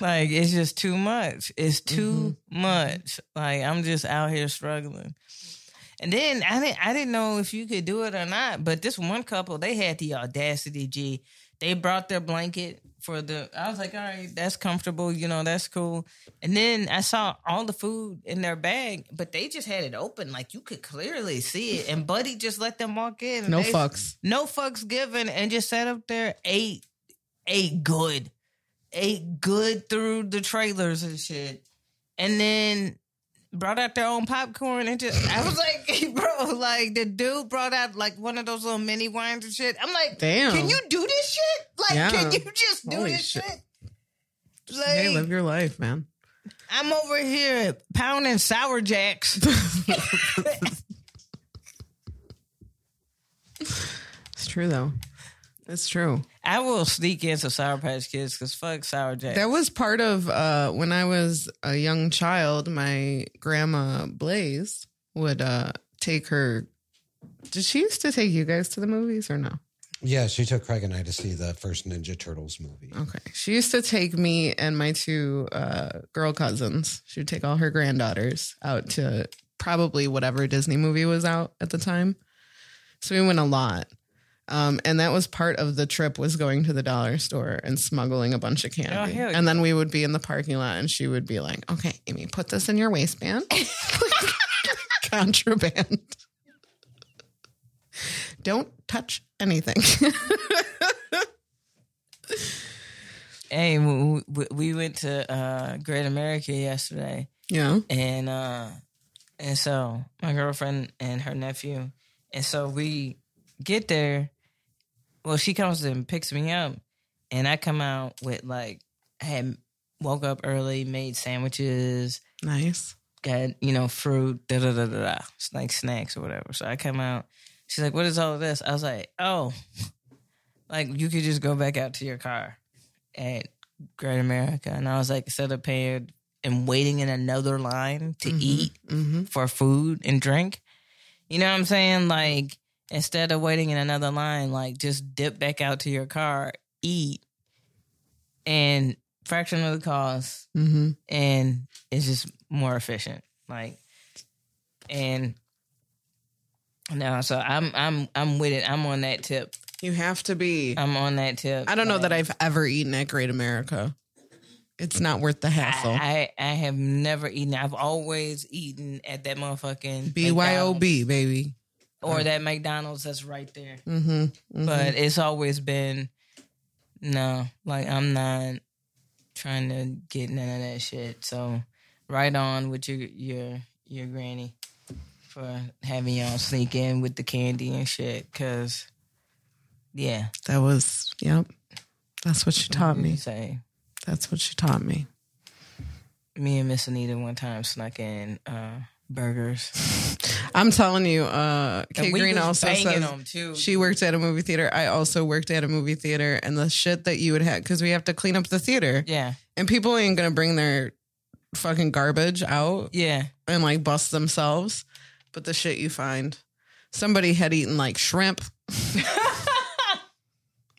like it's just too much. It's too mm-hmm. much. Like I'm just out here struggling. And then I didn't I didn't know if you could do it or not, but this one couple, they had the audacity, G. They brought their blanket for the I was like, all right, that's comfortable, you know, that's cool. And then I saw all the food in their bag, but they just had it open. Like you could clearly see it. And Buddy just let them walk in. No they- fucks. no fucks given and just sat up there ate ate good ate good through the trailers and shit and then brought out their own popcorn and just i was like bro like the dude brought out like one of those little mini wines and shit i'm like Damn. can you do this shit like Yeah. can you just do Holy this shit. shit, Hey, live your life, man. i'm over here pounding sour jacks It's true though. It's true. i will sneak in some sour patch kids because fuck sour jacks That was part of uh, when I was a young child. My grandma Blaze would uh, take her. Did she used to take you guys to the movies or no? Yeah, she took Craig and I to see the first Ninja Turtles movie. Okay. She used to take me and my two uh, girl cousins. She would take all her granddaughters out to probably whatever Disney movie was out at the time. So we went a lot. Um, and that was part of the trip was going to the dollar store and smuggling a bunch of candy. Oh, hell and then we would be in the parking lot and she would be like, okay, Amy, put this in your waistband. Contraband. Don't touch anything. hey we, we- we went to uh great america yesterday yeah. and uh and so my girlfriend and her nephew and so we get there well she comes and picks me up and i come out with like i had woke up early made sandwiches Nice. got you know fruit da da da da da It's like snacks or whatever so i come out she's like what is all of this i was like oh like you could just go back out to your car at great america and i was like instead of paying and waiting in another line to eat Mm-hmm. for food and drink you know what i'm saying like instead of waiting in another line like just dip back out to your car eat and fraction of the cost Mm-hmm. and it's just more efficient. Like, and no, so I'm I'm I'm with it. I'm on that tip. You have to be. I'm on that tip. I don't know Like, that I've ever eaten at Great America. It's not worth the hassle. I, I I have never eaten. I've always eaten at that motherfucking BYOB, baby. or that McDonald's that's right there. Mm-hmm. But it's always been no, like I'm not trying to get none of that shit. So right on with your your your granny for having y'all sneak in with the candy and shit. Cause yeah, that was yep. That's what she taught me. Say That's what she taught me. me and Miss Anita one time snuck in uh, burgers. I'm telling you, uh, Kay Green also says she worked at a movie theater. I also worked at a movie theater, and the shit that you would have because we have to clean up the theater, Yeah, and people ain't gonna bring their fucking garbage out yeah. and like bust themselves. But the shit you find, somebody had eaten like shrimp.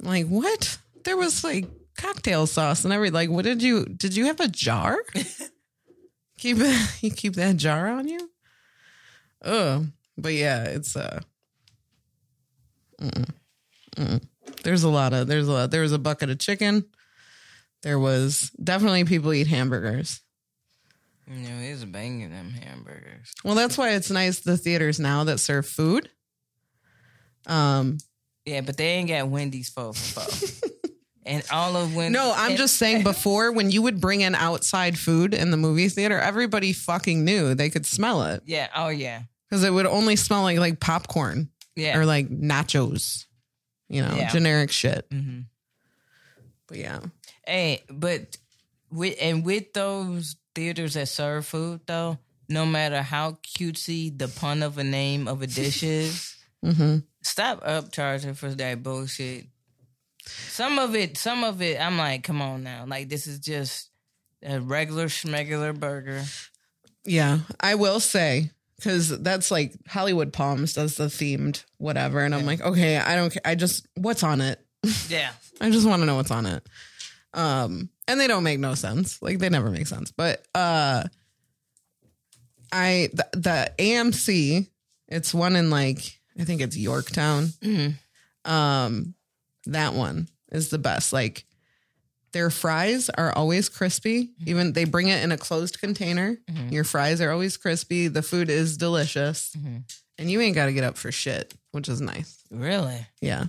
like what? There was like cocktail sauce and everything. Like, what did you? Did you have a jar? keep. You keep that jar on you. Oh, but yeah, it's uh. Mm-mm. Mm-mm. There's a lot of there's a lot. There was a bucket of chicken. There was definitely people eat hamburgers. You know, he's banging them hamburgers. Well, that's why it's nice the theaters now that serve food. Um, Yeah, but they ain't got Wendy's for for. and all of Wendy's. no, I'm just saying before when you would bring in outside food in the movie theater, everybody fucking knew they could smell it Yeah. Oh yeah. because it would only smell like like popcorn Yeah. or like nachos, you know, Yeah. generic shit. hmm But yeah, Hey, but with and with those theaters that serve food though, no matter how cutesy the pun of a name of a dish is, hmm stop upcharging for that bullshit. Some of it, some of it, I'm like, come on now, like this is just a regular schmegular burger. yeah, I will say. Cause that's like Hollywood Palms does the themed whatever, and I'm like, okay, I don't, ca- I just what's on it. Yeah, I just want to know what's on it. Um, and they don't make no sense. Like they never make sense. But uh, I the, the AMC, it's one in like I think it's Yorktown. Um, that one is the best. Like their fries are always crispy. Even they bring it in a closed container. Your fries are always crispy. The food is delicious, and you ain't got to get up for shit, which is nice. really. Yeah,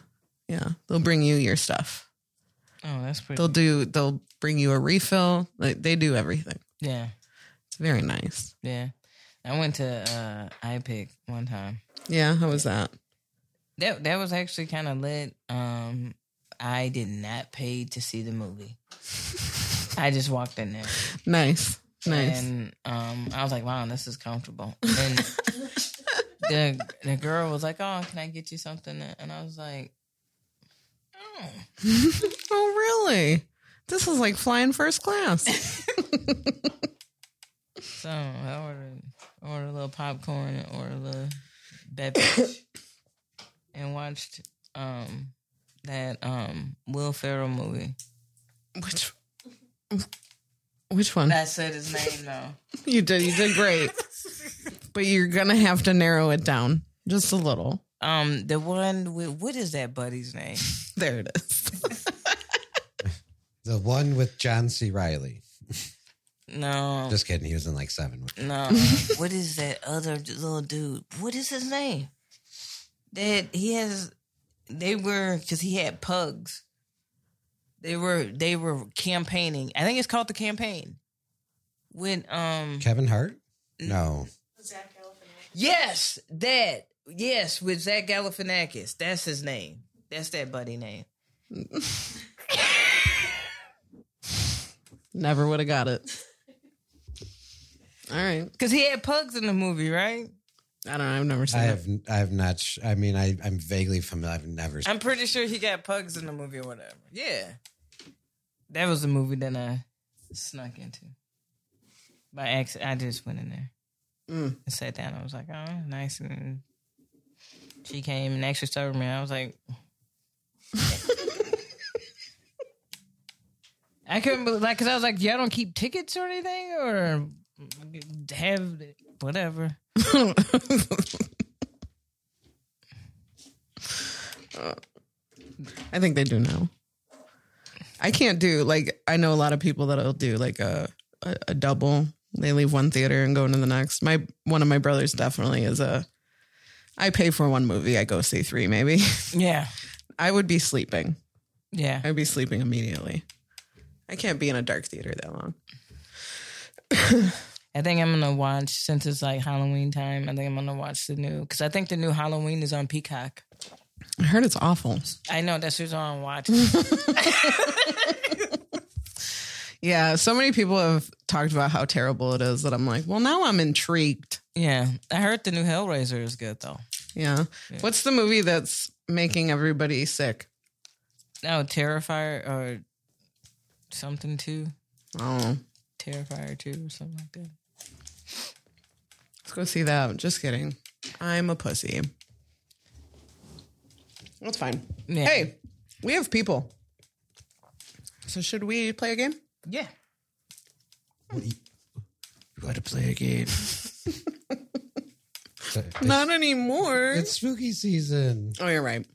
yeah. They'll bring you your stuff. Oh, that's pretty. They'll do. They'll bring you a refill. Like they do everything. yeah, It's very nice. yeah. I went to uh iPic one time. Yeah. How was that? That that was actually kind of lit. Um, I did not pay to see the movie. I just walked in there, Nice. Nice. and um, I was like, "Wow, this is comfortable." And the the girl was like, "Oh, can I get you something?" And I was like, "Oh, oh, really? This is like flying first class. so I ordered ordered a little popcorn and ordered a little beverage, and watched um that um Will Ferrell movie. which? Which one? I said his name though. You did. You did great. but you're gonna have to narrow it down just a little. Um, the one with what is that buddy's name? There it is. The one with John C. Reilly. No, Just kidding. He was in like seven. no. what is that other little dude? What is his name? That he has. They were because he had pugs. They were they were campaigning. I think it's called the campaign. With um Kevin Hart? No. Zach Galifianakis. yes that yes with Zach Galifianakis. That's his name. That's that buddy name. Never would have got it. All right. Because he had pugs in the movie, right? I don't know. I've never seen I it. have I have not sh- I mean I I'm vaguely familiar. I've never seen I'm pretty sure he got pugs in the movie or whatever. Yeah. That was a movie that I snuck into. By accident, I just went in there Mm. and sat down. I was like, oh, nice. And she came and actually served me. I was like, I couldn't believe, like, because I was like, y'all don't keep tickets or anything or have whatever. I think they do now. I can't do like I know a lot of people that'll do like a, a a double. They leave one theater and go into the next. My one of my brothers definitely is a I pay for one movie, I go see three, maybe. Yeah. I would be sleeping. Yeah. I'd be sleeping immediately. I can't be in a dark theater that long. I think I'm gonna watch since it's like Halloween time. I think I'm gonna watch the new because I think the new Halloween is on Peacock. I heard it's awful. I know that's who's on watch. Yeah, so many people have talked about how terrible it is that I'm like, well, now I'm intrigued. yeah, I heard the new Hellraiser is good though. Yeah. What's the movie that's making everybody sick? No, Terrifier or something too. Oh, Terrifier two or something like that. let's go see that. Just kidding. I'm a pussy. That's fine. Yeah. Hey, we have people. So should we play a game? Yeah. You got to play a game. Not anymore. It's spooky season. oh, you're right.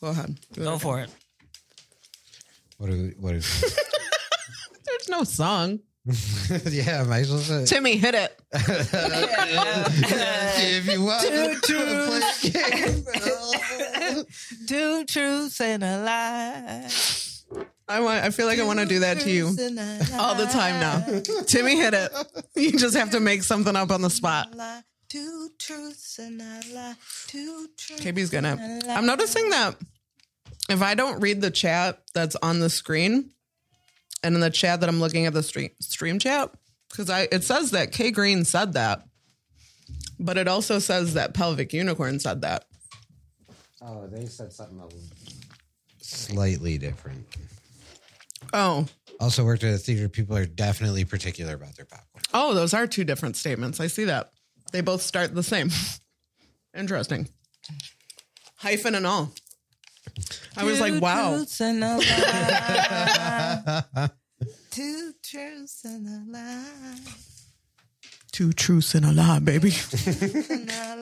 Go ahead. Go for it. What are we, what is There's no song. Yeah, might as well say. Timmy, hit it. if you want to play. Two truths and a lie. I want. I feel like I want to do that to you all the time now. Timmy, hit it. You just have to make something up on the spot. Two truths and a lie. Two truths. KB's gonna. I'm noticing that if I don't read the chat that's on the screen, and in the chat that I'm looking at the stream stream chat, because I it says that K Green said that, but it also says that Pelvic Unicorn said that. Oh, they said something slightly different. Oh, Also, worked at a theater. People are definitely particular about their popcorn. oh, those are two different statements. I see that. They both start the same. Interesting. Hyphen and all. I was like, Two wow. truths and a lie. Two truths and a lie. Two truths and a lie, baby.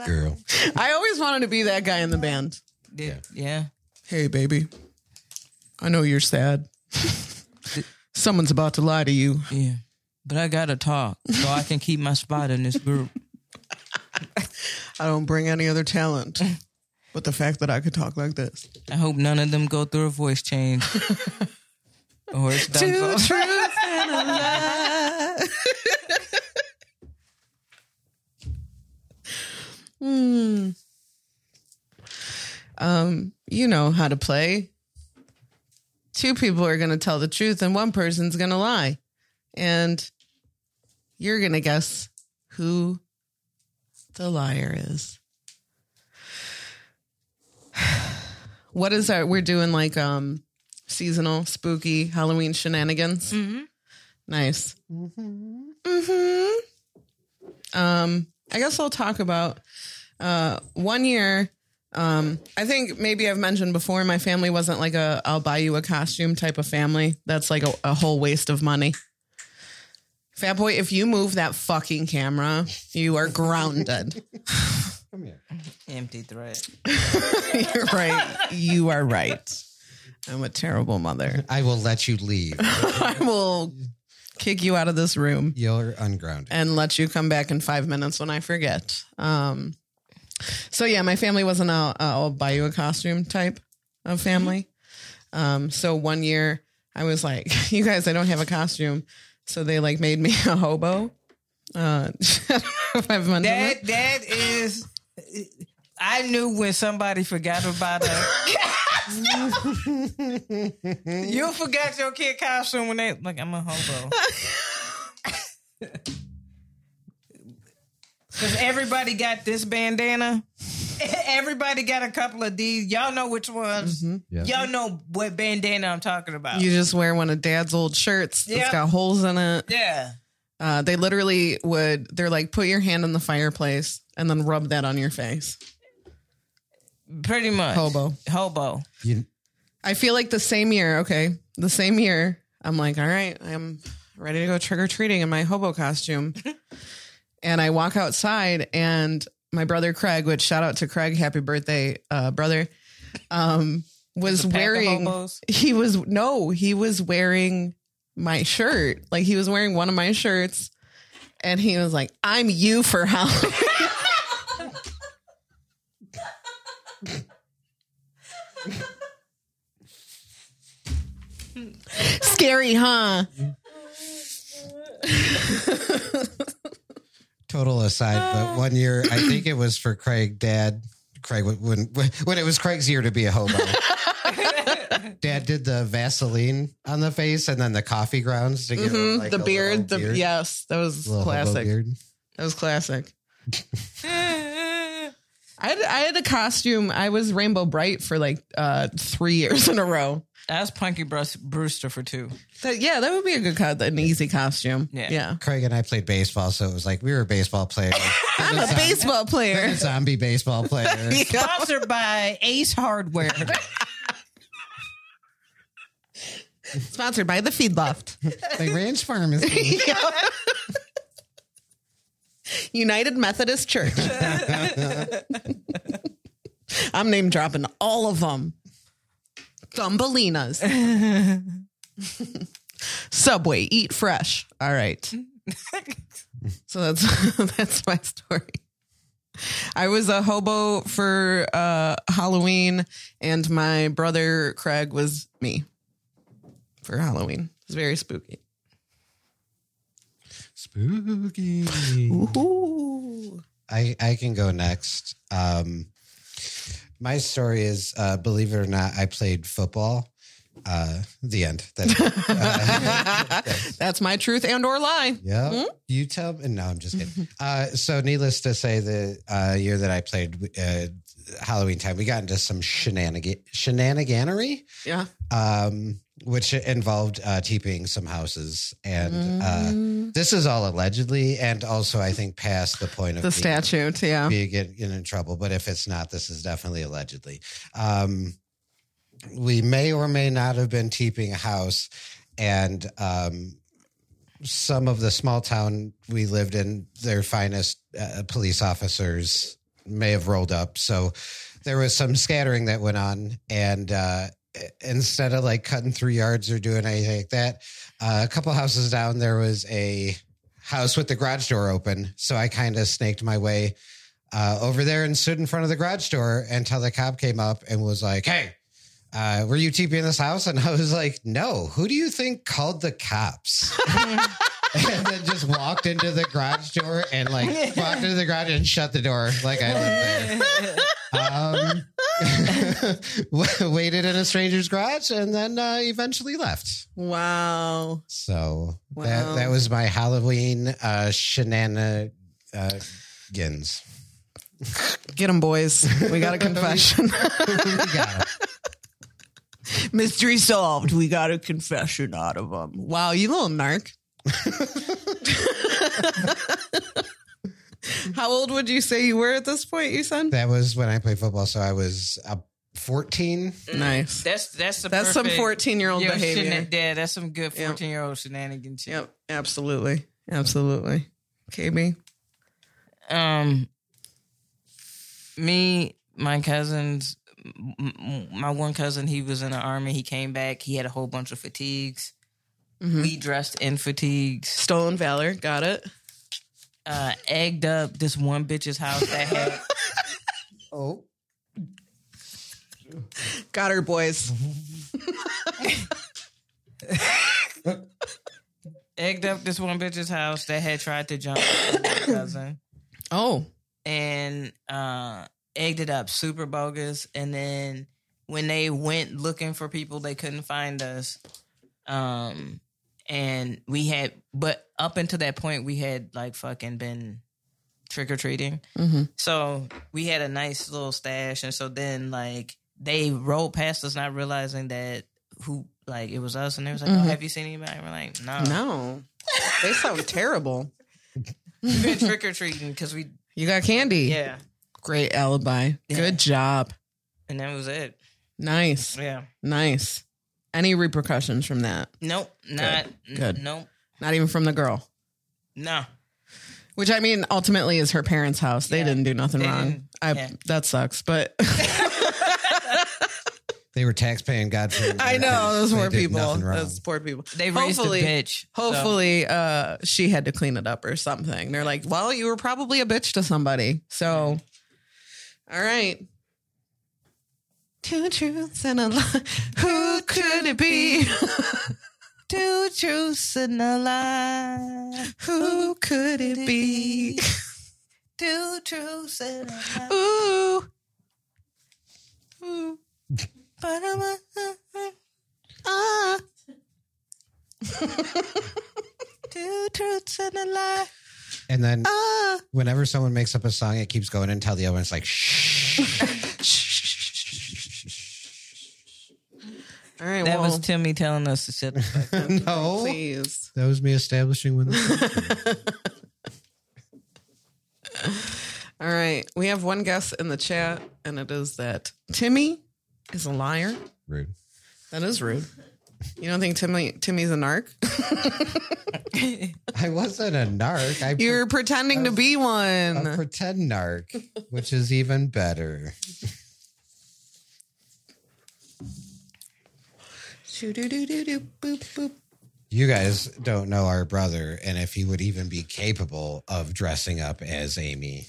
Girl. I always wanted to be that guy in the band. Yeah. yeah. Hey, baby. I know you're sad. Someone's about to lie to you. Yeah. But I gotta talk so I can keep my spot in this group. I don't bring any other talent. But the fact that I could talk like this. I hope none of them go through a voice change. or it's done for. truths and a lie. hmm. Um, you know how to play. Two people are going to tell the truth and one person's going to lie. And you're going to guess who the liar is. What is that? We're doing like um seasonal, spooky Halloween shenanigans. Nice. Mm-hmm. Um, I guess I'll talk about uh one year. Um, I think maybe I've mentioned before, my family wasn't like a I'll buy you a costume type of family. That's like a, a whole waste of money. Fat boy, if you move that fucking camera, you are grounded. Come here. Empty threat. You're right. You are right. I'm a terrible mother. I will let you leave. I will kick you out of this room You're ungrounded. and let you come back in five minutes when I forget. Um, so yeah, my family wasn't a, a I'll buy you a costume type of family. Um, so one year I was like, you guys, I don't have a costume. So they like made me a hobo. Uh, if I've That it. that is. I knew when somebody forgot about a. you forgot your kid costume when they like I'm a hobo. Because everybody got this bandana. Everybody got a couple of these. Y'all know which ones. Yeah. Y'all know what bandana I'm talking about. You just wear one of dad's old shirts that's Yep. got holes in it. yeah. Uh, they literally would, they're like, put your hand in the fireplace and then rub that on your face. Pretty much. Hobo. Hobo. You, I feel like the same year, okay, the same year, I'm like, all right, I'm ready to go trick or treating in my hobo costume. and I walk outside, and my brother Craig, which shout out to Craig, happy birthday, uh, brother, um, was wearing. He was no, he was wearing my shirt. Like he was wearing one of my shirts, and he was like, "I'm you for Halloween." Scary, huh? Total aside, but one year I think it was for Craig. Dad, Craig when when it was Craig's year to be a hobo. Dad did the Vaseline on the face and then the coffee grounds to give him Mhm, like the beard, the beard, yes, that was classic. That was classic. I had, I had a costume. I was Rainbow Brite for like uh, three years in a row. That's Punky Brus- Brewster for two. That, yeah, that would be a good cut. An easy costume. Yeah. yeah. Craig and I played baseball, so it was like we were baseball players. I'm a baseball player. zombie baseball players. Sponsored by Ace Hardware. Sponsored by the Feed Loft. like Ranch Pharmacy. United Methodist Church. I'm name dropping all of them. Thumbelinas. Subway, eat fresh. All right. so that's that's my story. I was a hobo for uh, Halloween, and my brother Craig was me for Halloween. It's very spooky. Spooky. Ooh. I, I can go next. Um, my story is, uh, believe it or not, I played football. Uh, the end. That, That's my truth and or lie. yeah. You tell me. No, I'm just kidding. uh, so, needless to say, the uh, year that I played uh, Halloween time, we got into some shenanigan shenaniganery. Yeah. um, which involved uh, TPing some houses. And Mm. uh, this is all allegedly, and also I think past the point of The being- statute, yeah. being get, get in trouble. But if it's not, this is definitely allegedly. Um, we may or may not have been TPing a house, and um, some of the small town we lived in, their finest uh, police officers may have rolled up. So there was some scattering that went on, and uh, instead of like cutting three yards or doing anything like that, uh, a couple houses down there was a house with the garage door open. So I kind of snaked my way uh, over there and stood in front of the garage door until the cop came up and was like, "Hey." Uh, were you TP in this house? And I was like, no. Who do you think called the cops? and then just walked into the garage door and like walked into the garage and shut the door like I lived there. Um, waited in a stranger's garage and then uh, eventually left. Wow. So Wow. that that was my Halloween uh, shenanigans. Get them, boys. We got a confession. Got. Mystery solved. We got a confession out of them. Wow, you little narc. How old would you say you were at this point, you said? that was when I played football. So I was uh, 14. Nice. That's that's the That's some 14 year old behavior. Yeah, that's some good Yep. fourteen year old shenanigans. shit. Yep, absolutely. Absolutely. KB. Um, me, my cousins, m- m- my one cousin, he was in the army. He came back. He had a whole bunch of fatigues. Mhm. We dressed in fatigues. Stolen valor. Got it. Uh, egged up this one bitch's house that had Oh. Got her, boys. egged up this one bitch's house that had tried to jump my cousin. Oh. and uh egged it up super bogus and then when they went looking for people they couldn't find us um and we had but up until that point we had like fucking been trick-or-treating Mm-hmm. so we had a nice little stash and so then like they rolled past us not realizing that who like it was us and they was like oh have you seen anybody and we're like no, No. They sound terrible. we've been trick-or-treating because we You got candy. yeah Great alibi. Yeah. Good job. and that was it Nice. yeah Nice. Any repercussions from that? Nope, not Good. N- nope, Not even from the girl. no. Which I mean, ultimately is her parents' house. They Yeah. didn't do nothing They wrong. I yeah. that sucks, but They were taxpaying God. I know those They poor people. Those poor people. They raised hopefully, a bitch. so- hopefully, uh, she had to clean it up or something. They're like, well, you were probably a bitch to somebody. So, all right. Two truths and a lie. Who could it be? Two truths and a lie. Who could it be? Two truths and a lie. Ooh. Ooh. Ah. Two truths and a lie. And then Ah. whenever someone makes up a song, it keeps going until the other one's like, shh. All right. That well, was Timmy telling us to shut the fuck up. no. please. That was me establishing when. The- All right. We have one guess in the chat, and it is that Timmy is a liar. Rude. That is rude. You don't think Timmy Timmy's a narc? I wasn't a narc. I You're pretending to be a one. pretend narc, which is even better. Shoo-doo-doo-doo-doo, boop, boop. You guys don't know our brother, and if he would even be capable of dressing up as Amy.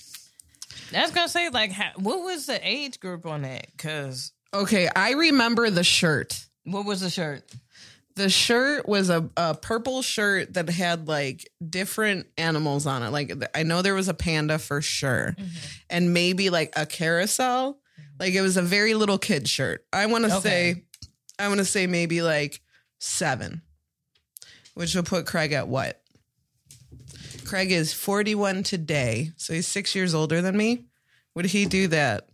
I was gonna say, like, how, what was the age group on that? Because Okay, I remember the shirt. what was the shirt? The shirt was a, a purple shirt that had like different animals on it. Like I know there was a panda for sure, mm-hmm. and maybe like a carousel. Mm-hmm. Like it was a very little kid shirt. I want to Okay. say, I want to say maybe like seven, which will put Craig at what? Craig is forty-one today, so he's six years older than me. Would he do that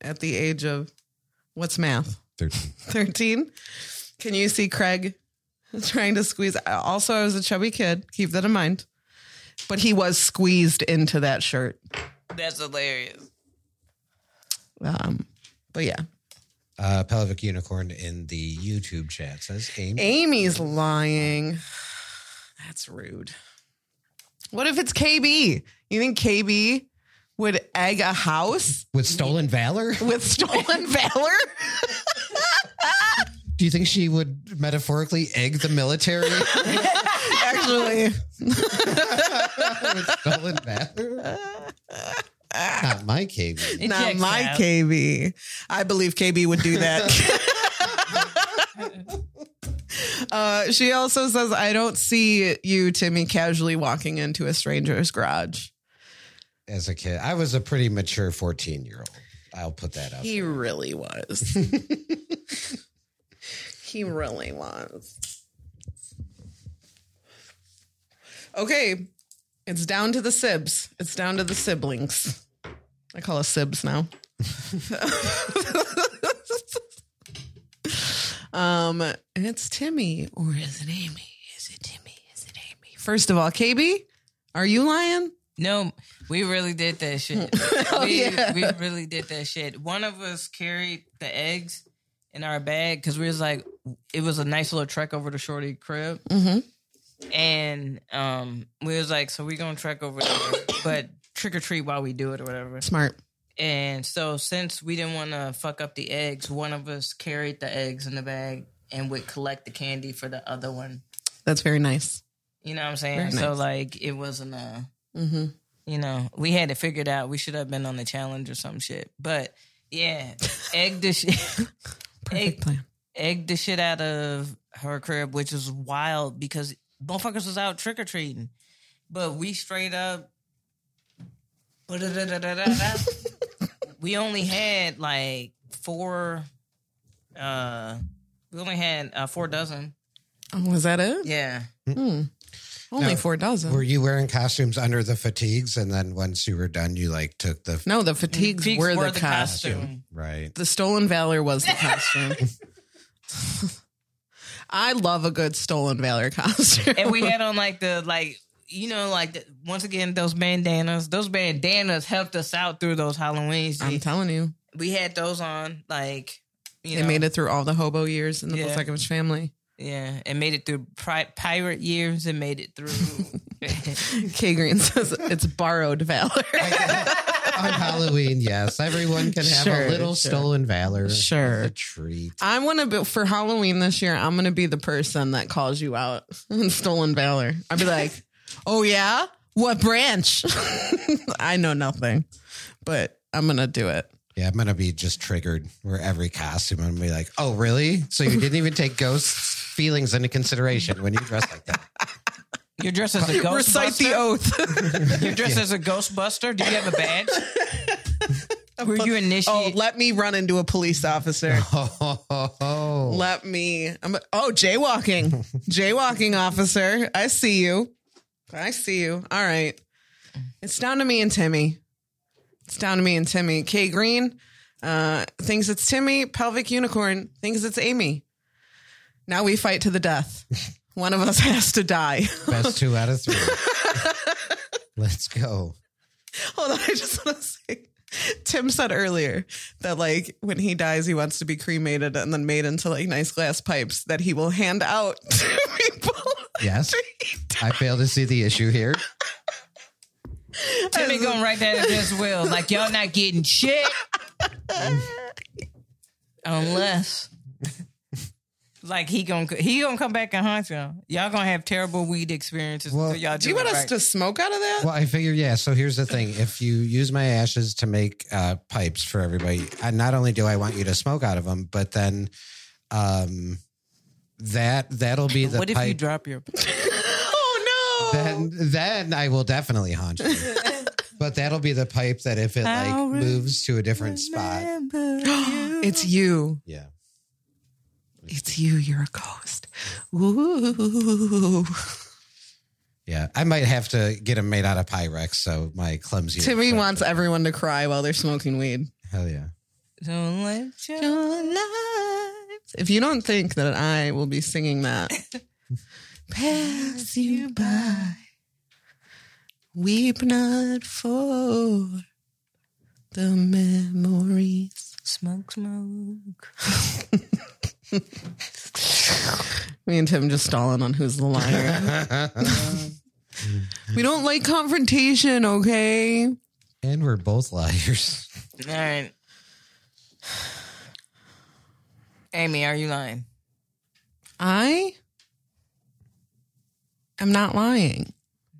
at the age of what's math? 13. 13. Can you see Craig trying to squeeze? Also, I was a chubby kid. Keep that in mind. But he was squeezed into that shirt. That's hilarious. Um, but yeah, Uh, Pelvic Unicorn in the YouTube chat says Amy. Amy's lying. That's rude. What if it's KB? You think KB would egg a house With stolen valor? with stolen valor? Do you think she would metaphorically egg the military Actually, with stolen valor? Not my KB. It not my out. KB. I believe KB would do that. uh, she also says, I don't see you, Timmy, casually walking into a stranger's garage. As a kid, I was a pretty mature 14 year old. I'll put that up. He really was. he really was. Okay. It's down to the sibs. It's down to the siblings. I call us sibs now. um, and it's Timmy, or is it Amy? Is it Timmy? Is it Amy? First of all, KB, are you lying? No, we really did that shit. Oh, we, yeah. we really did that shit. One of us carried the eggs in our bag because we was like, it was a nice little trek over to Shorty crib. Mm-hmm. And um, we was like, so we gonna trek over there, but trick or treat while we do it or whatever. Smart. And so since we didn't want to fuck up the eggs, one of us carried the eggs in the bag and would collect the candy for the other one. That's very nice. You know what I'm saying? Very So nice. like it wasn't a Mm-hmm. you know, we had it figured out. We should have been on the challenge or some shit. But yeah, egg the shit, Perfect egg, plan. egg the shit out of her crib, which was wild because motherfuckers was out trick or treating, but we straight up. we only had like four. Uh, we only had uh, four dozen. Oh, was that it? Yeah. Only No. four dozen. Were you wearing costumes under the fatigues? And then once you were done, you like took the. no, the fatigues Peaks were, the, costume. costume. Right. The stolen valor was the costume. I love a good stolen valor costume. and we had on like the like you know like the, once again those bandanas those bandanas helped us out through those halloweens I'm telling you, we had those on like you they know made it through all the hobo years in the Yeah. Blasekovich family. yeah and made it through pri- pirate years and made it through K Green says it's borrowed valor. On Halloween, yes. Everyone can have Sure, a little sure. stolen valor. Sure. A treat. I'm gonna be for Halloween this year. I'm gonna be the person that calls you out in stolen valor. I'll be like, "Oh yeah, what branch?" I know nothing, but I'm gonna do it Yeah, I'm gonna be just triggered where every costume I'm gonna be like, oh really? So you didn't even take ghosts' feelings into consideration when you dress like that. You're dressed as a ghostbuster. Recite the oath. You're dressed as a ghostbuster. Do you have a badge? Were you initiated? oh, let me run into a police officer. Oh, Let me. I'm. Oh, jaywalking, jaywalking officer. I see you. I see you. All right. It's down to me and Timmy. It's down to me and Timmy. Kay Green uh, thinks it's Timmy. Pelvic Unicorn thinks it's Amy. Now we fight to the death. One of us has to die. best two out of three. Let's go. Hold on, I just want to say. Tim said earlier that like when he dies, he wants to be cremated and then made into like nice glass pipes that he will hand out to people. Yes, I fail to see the issue here. Timmy gonna write that in his will. Like y'all not getting shit unless. Like he gonna he gonna come back and haunt y'all. Y'all gonna have terrible weed experiences. Well, until y'all Do you it want us right. to smoke out of that? Well, I figure, yeah. So here's the thing: if you use my ashes to make uh, pipes for everybody, I, not only do I want you to smoke out of them, but then um, that that'll be the What if pipe. you drop your? Oh no! then then I will definitely haunt you. but that'll be the pipe that if it like moves to a different spot, it's you. yeah. It's you. You're a ghost. Ooh. Yeah, I might have to get them made out of Pyrex, so my clumsy. Timmy wants everyone to cry while they're smoking weed. Hell yeah! Don't let your life. If you don't think that I will be singing that, pass you by, weep not for the memories. smoke, smoke. Me and Tim just stalling on who's the liar. we don't like confrontation, okay? And we're both liars. All right. Amy, are you lying? I am not lying.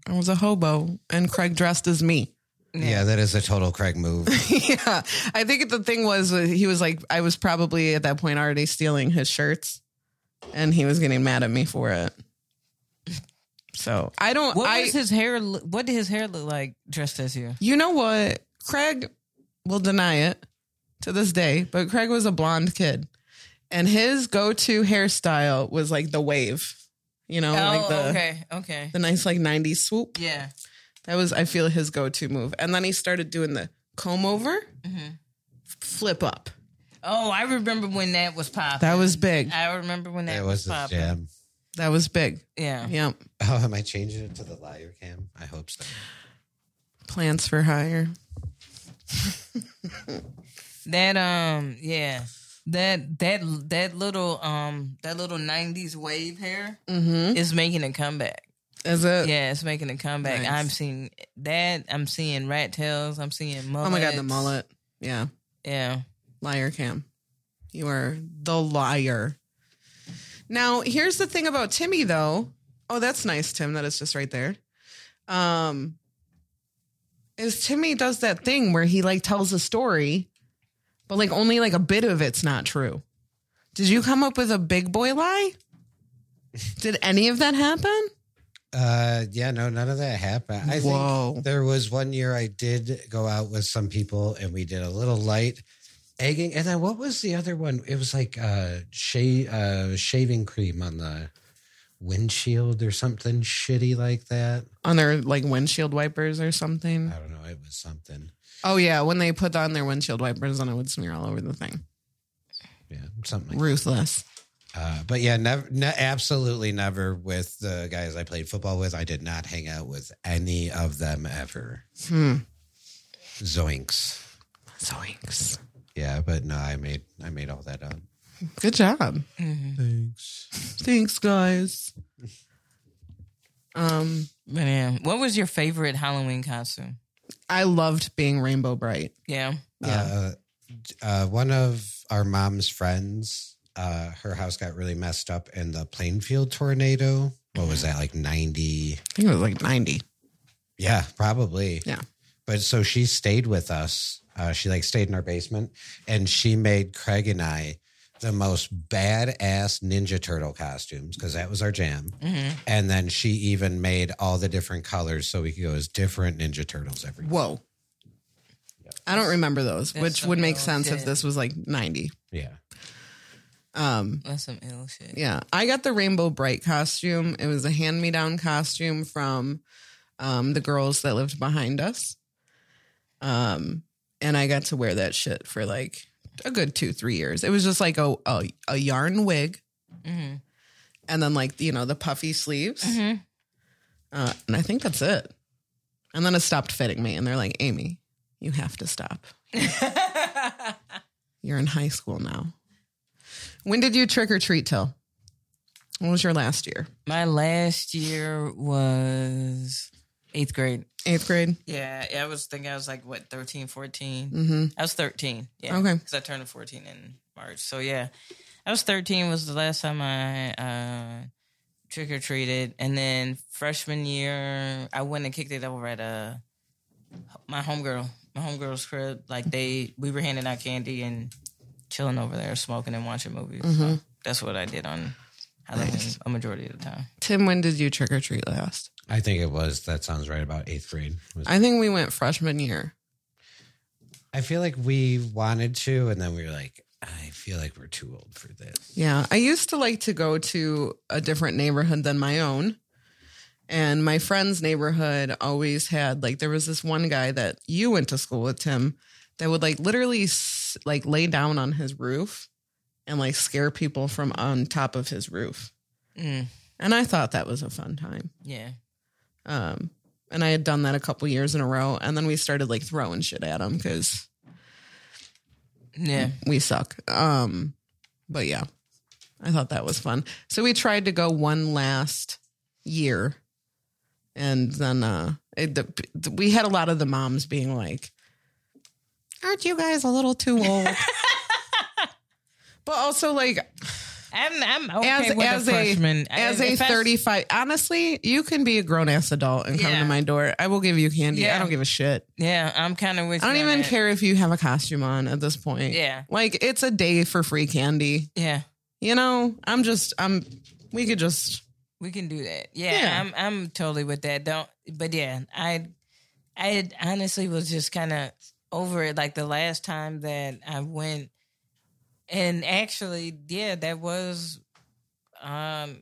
I was a hobo and Craig dressed as me. Yeah, that is a total Craig move. yeah. I think the thing was uh, he was like, I was probably at that point already stealing his shirts and he was getting mad at me for it. So I don't, What I, was his hair? What did his hair look like dressed as you? you know what? Craig will deny it to this day, but Craig was a blonde kid and his go to hairstyle was like the wave, you know, like the, Oh, okay, okay, the nice like 90s swoop. yeah. That was, I feel, his go to move. And then he started doing the comb over, flip up. Oh, I remember when that was popping. That was big. I remember when that That was, was the popping. jam. That was big. Yeah. Yep. Oh, am I changing it to the liar cam? I hope so. Plants for hire. That um yeah. That that that little um that little nineties wave hair Mm-hmm. is making a comeback. Is it? Yeah, it's making a comeback. Nice. I'm seeing that. I'm seeing rat tails. I'm seeing mullet. Oh my God, the mullet. Yeah. Yeah. Liar cam. You are the liar. Now, here's the thing about Timmy, though. Oh, that's nice, Tim. That is just right there. Um, is Timmy does that thing where he like tells a story, but like only like a bit of it's not true. Did you come up with a big boy lie? Did any of that happen? Uh, yeah, no, none of that happened. I Whoa. think there was one year I did go out with some people and we did a little light egging. And then what was the other one? It was like uh, sha- uh shaving cream on the windshield or something shitty like that. On their like windshield wipers or something? I don't know. It was something. Oh yeah, when they put on their windshield wipers, then it would smear all over the thing. Yeah, something like Ruthless. Uh, but yeah, never, ne- absolutely never with the guys I played football with. I did not hang out with any of them ever. Hmm. Zoinks. Zoinks. Yeah, but no, I made I made all that up. Good job. Thanks. Thanks, guys. Um, But yeah. What was your favorite Halloween costume? I loved being Rainbow Brite. Yeah. Yeah. Uh, uh, one of our mom's friends, uh, her house got really messed up in the Plainfield tornado. What was that, like 90? I think it was like 90. Yeah, probably. Yeah. But so she stayed with us Uh, she like stayed in our basement, and she made Craig and I the most badass Ninja Turtle costumes because that was our jam. And then she even made all the different colors so we could go as different Ninja Turtles every. Whoa. I don't remember those, That's which would make ill sense if this was like 90. Yeah, Um, That's some ill shit. yeah, I got the Rainbow Brite costume. It was a hand me down costume from um, the girls that lived behind us. Um, and I got to wear that shit for like a good two, three years. It was just like a, a, a yarn wig Mm-hmm. and then like, you know, the puffy sleeves. Mm-hmm. Uh, and I think that's it. And then it stopped fitting me. And they're like, Amy, you have to stop. You're in high school now. When did you trick or treat till? What was your last year? My last year was eighth grade. Eighth grade? Yeah, I was thinking I was like, what, 13, 14? Mm-hmm. I was 13. Yeah. Okay. Because I turned 14 in March. So, yeah, I was 13 was the last time I uh, trick or treated. And then freshman year, I went and kicked it over at uh, my homegirl, my homegirl's crib. Like, they, we were handing out candy and chilling over there, smoking and watching movies. So mm-hmm. that's what I did on Halloween a majority of the time. Tim, when did you trick or treat last? I think it was. That sounds right. About eighth grade. Was- I think we went freshman year. I feel like we wanted to, and then we were like, I feel like we're too old for this. Yeah. I used to like to go to a different neighborhood than my own. And my friend's neighborhood always had like there was this one guy that you went to school with Tim that would like literally like lay down on his roof and like scare people from on top of his roof. Mm, And I thought that was a fun time. yeah. Um and I had done that a couple years in a row and then we started like throwing shit at him cuz Yeah. we suck. Um, but yeah, I thought that was fun. So we tried to go one last year, and then uh, it, the, we had a lot of the moms being like, "Aren't you guys a little too old?" but also like I'm I'm okay as with as a freshman. as If a thirty five. Honestly, you can be a grown ass adult and come Yeah. to my door. I will give you candy. Yeah. I don't give a shit. Yeah, I'm kind of with. I don't even that. care if you have a costume on at this point. Yeah. Like it's a day for free candy. Yeah, You know, I'm just I'm we could just we can do that. Yeah, Yeah. I'm I'm totally with that. Don't, but yeah, I I honestly was just kind of over it. Like the last time that I went, and actually, yeah, that was um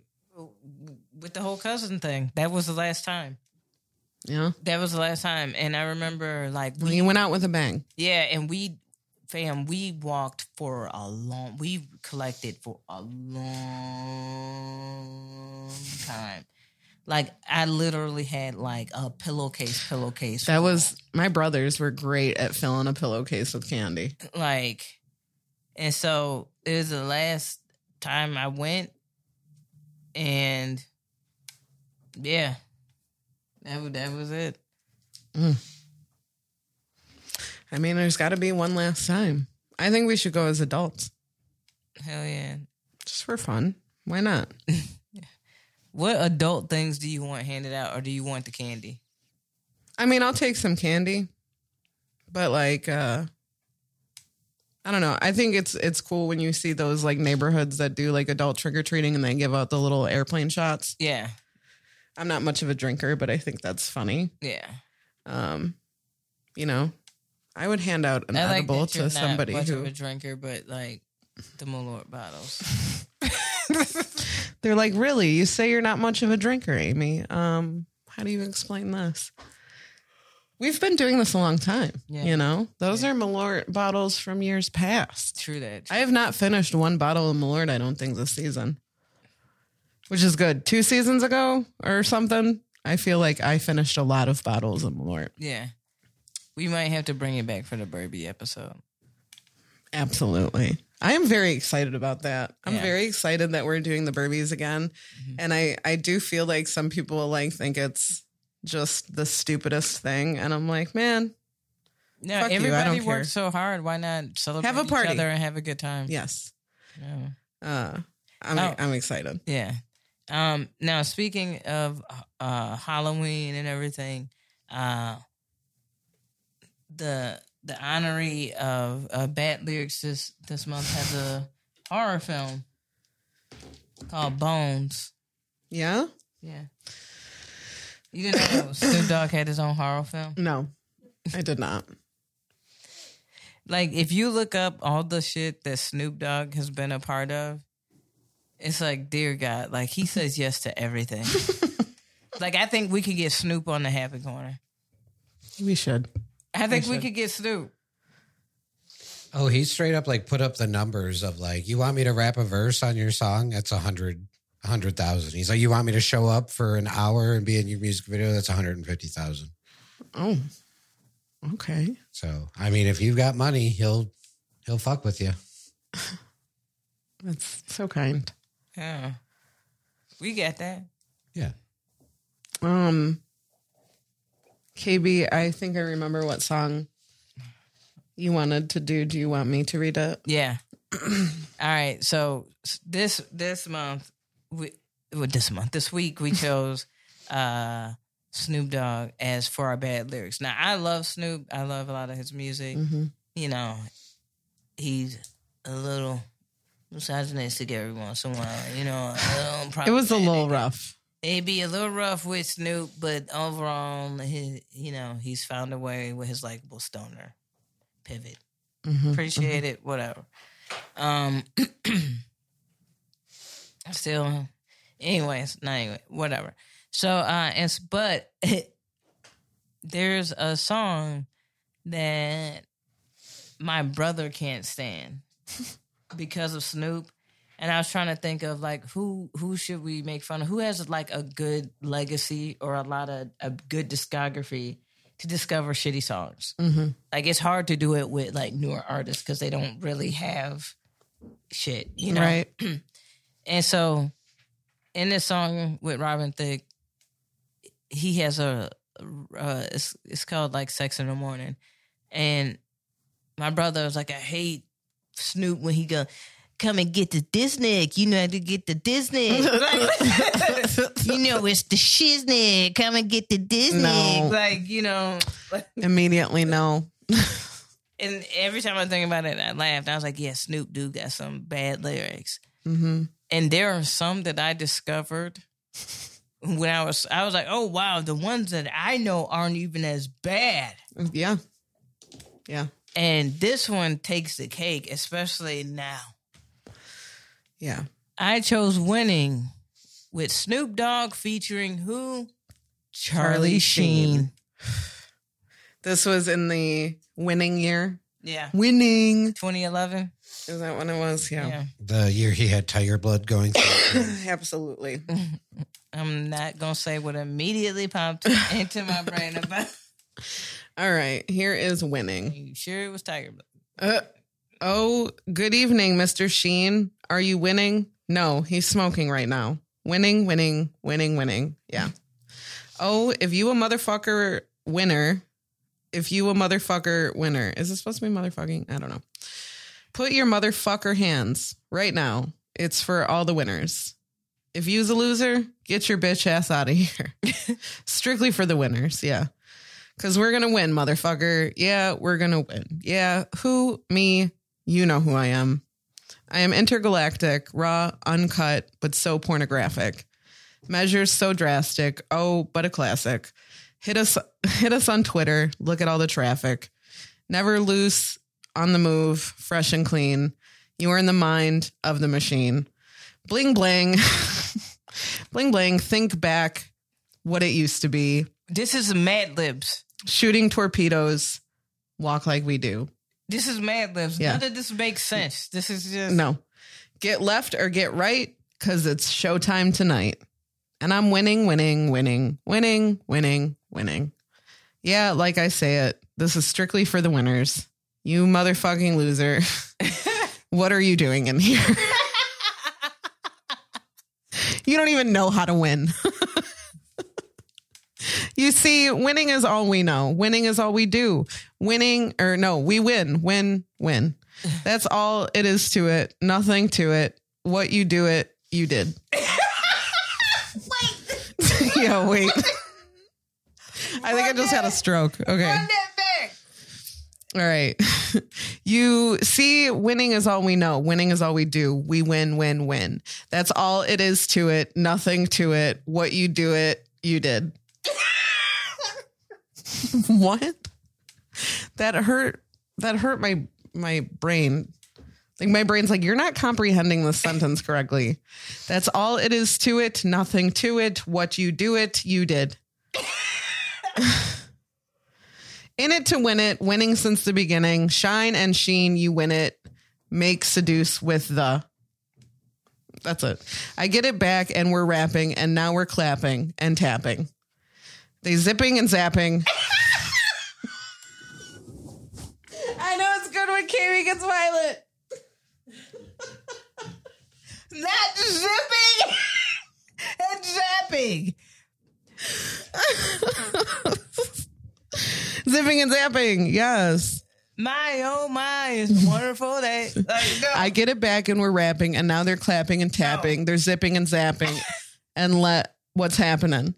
with the whole cousin thing. That was the last time. you know. That was the last time, and I remember like we you went out with a bang. Yeah, and we, fam, we walked for a long. We collected for a long time. Like I literally had like a pillowcase, pillowcase. That was my brothers were great at filling a pillowcase with candy. like, and so it was the last time I went, and yeah, that was that was it. Mm. I mean, there's got to be one last time. I think we should go as adults, Hell yeah. just for fun. Why not? What adult things do you want handed out, or do you want the candy? I mean, I'll take some candy, but like, uh I don't know. I think it's it's cool when you see those like neighborhoods that do like adult trick or treating and they give out the little airplane shots. Yeah, I'm not much of a drinker, but I think that's funny. yeah. Um, you know, I would hand out an I like edible that you're to not somebody much who of a drinker, but like the Malort bottles. they're like, "Really? You say you're not much of a drinker, Amy? Um, how do you explain this?" We've been doing this a long time. Yeah. You know, those are Malort bottles from years past. True that. I have not finished one bottle of Malort. I don't think this season, which is good. Two seasons ago or something, I feel like I finished a lot of bottles of Malort. yeah, we might have to bring it back for the Burby episode. Absolutely. I am very excited about that. I'm Yeah. very excited that we're doing the Burbies again. Mm-hmm. And I, I do feel like some people like think it's just the stupidest thing. And I'm like, man, No, Fuck you, everybody don't worked care. so hard. Why not celebrate Have a each party. other and have a good time? yes. Yeah. Uh, I'm, Oh. I'm excited. Yeah. Um, now speaking of uh Halloween and everything, uh the the honoree of uh, bad lyrics this this month has a horror film called Bones. Yeah? Yeah. You didn't know Snoop Dogg had his own horror film? No, I did not. Like, if you look up all the shit that Snoop Dogg has been a part of, it's like, dear God, like he says yes to everything. like, I think we could get Snoop on the Happy Corner. We should. I think we could get Snoop. Oh, he straight up like put up the numbers of like, you want me to rap a verse on your song? That's a hundred, a hundred thousand. He's like, you want me to show up for an hour and be in your music video? That's a hundred and fifty thousand. Oh, okay. So, I mean, if you've got money, he'll he'll fuck with you. That's so kind. Yeah. We get that. Yeah. Um, KB, I think I remember what song you wanted to do. Do you want me to read it? Yeah. All right. So this this month, we well, this month, this week, we chose uh Snoop Dogg as for our bad lyrics. Now, I love Snoop. I love a lot of his music. Mm-hmm. You know, he's a little misogynistic every once in a while. You know, a little It was a little rough. It'd be a little rough with Snoop, but overall, he, you know, he's found a way with his likable stoner pivot. Mhm. Appreciate it, whatever. Um, still, anyways, not anyway, whatever. So, uh, and s- but there's a song that my brother can't stand because of Snoop. And I was trying to think of like who who should we make fun of? Who has like a good legacy or a lot of a good discography to discover shitty songs? Mhm. Like it's hard to do it with like newer artists because they don't really have shit, you know. Right. And so, in this song with Robin Thicke, he has a uh, it's it's called like "Sex in the Morning," and my brother was like, "I hate Snoop when he go." Come and get the Disney. You know how to get the Disney. you know it's the shiznick. Come and get the Disney. No. Like you know, Immediately, no. and every time I think about it, I laughed. I was like, "Yeah, Snoop do got some bad lyrics." hmm and there are some that I discovered when I was I was like, oh wow, the ones that I know aren't even as bad. Yeah. Yeah. And this one takes the cake, especially now. Yeah. I chose winning with Snoop Dogg featuring who? Charlie, Charlie Sheen. Sheen. This was in the winning year. Yeah. Winning. 2011. Is that when it was? Yeah. Yeah. The year he had tiger blood going through. Absolutely. I'm not going to say what immediately popped into my brain about. All right. Here is winning. You sure it was Tiger Blood? Uh, oh, good evening, Mr. Sheen. Are you winning? No, he's smoking right now. Winning, winning, winning, winning. Yeah. Oh, if you a motherfucker winner, if you a motherfucker winner, is it supposed to be motherfucking? I don't know. Put your motherfucker hands right now. It's for all the winners. If you's a loser, get your bitch ass out of here. Strictly for the winners. Yeah. Cause we're gonna win, motherfucker. Yeah, we're gonna win. Yeah, who? Me. You know who I am. I am intergalactic, raw, uncut, but so pornographic. Measures so drastic. Oh, but a classic. Hit us, hit us on Twitter. Look at all the traffic. Never loose, on the move, fresh and clean. You are in the mind of the machine. Bling bling, bling bling. Think back, what it used to be This is Mad Libs. shooting torpedoes, walk like we do. This is Mad Libs. Yeah. None of this makes sense. This is just No, get left or get right because it's showtime tonight. And I'm winning, winning, winning, winning, winning, winning. Yeah, like I say it, this is strictly for the winners. You motherfucking loser. what are you doing in here? you don't even know how to win. you see, winning is all we know. Winning is all we do. Winning, or no, we win, win, win. That's all it is to it. Nothing to it. What you do it, you did. wait. yeah, wait. I think I just had a stroke. Okay. Run that back. All right. you see, winning is all we know. Winning is all we do. We win, win, win. That's all it is to it. Nothing to it. What you do it, you did. what? That hurt. That hurt my my brain. Like my brain's like, you're not comprehending the sentence correctly. That's all it is to it. Nothing to it. What you do it, you did. In it to win it, winning since the beginning. Shine and sheen, you win it. Make seduce with the. That's it. I get it back, and we're rapping, and now we're clapping and tapping. They zipping and zapping. I know it's good when Kami gets violent. Not zipping and zapping. Zipping and zapping. Yes. My oh my, it's a wonderful day. Like, no. I get it back and we're rapping and now they're clapping and tapping. They're zipping and zapping. and let what's happening?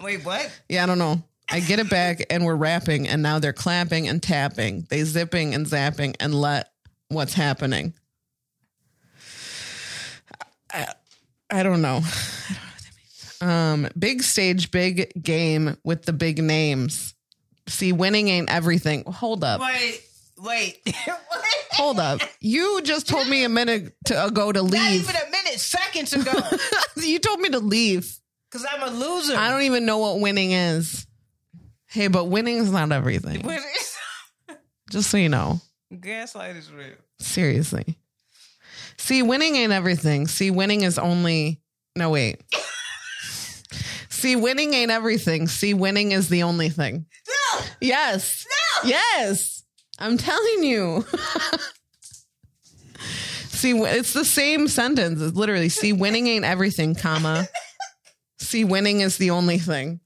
Wait, what? Yeah, I don't know. I get it back and we're rapping and now they're clapping and tapping. They zipping and zapping and let what's happening. I, I don't know. I don't know what that means. Um, big stage, big game with the big names. See, winning ain't everything. Hold up. Wait, wait. what? Hold up. You just told me a minute to, ago to leave. Not even a minute, seconds ago. you told me to leave. Because I'm a loser. I don't even know what winning is. Hey, but winning is not everything. Just so you know. Gaslight is real. Seriously. See, winning ain't everything. See, winning is only. No, wait. See, winning ain't everything. See, winning is the only thing. No! Yes. No. Yes. I'm telling you. see, it's the same sentence. It's literally, see, winning ain't everything, comma. See, winning is the only thing.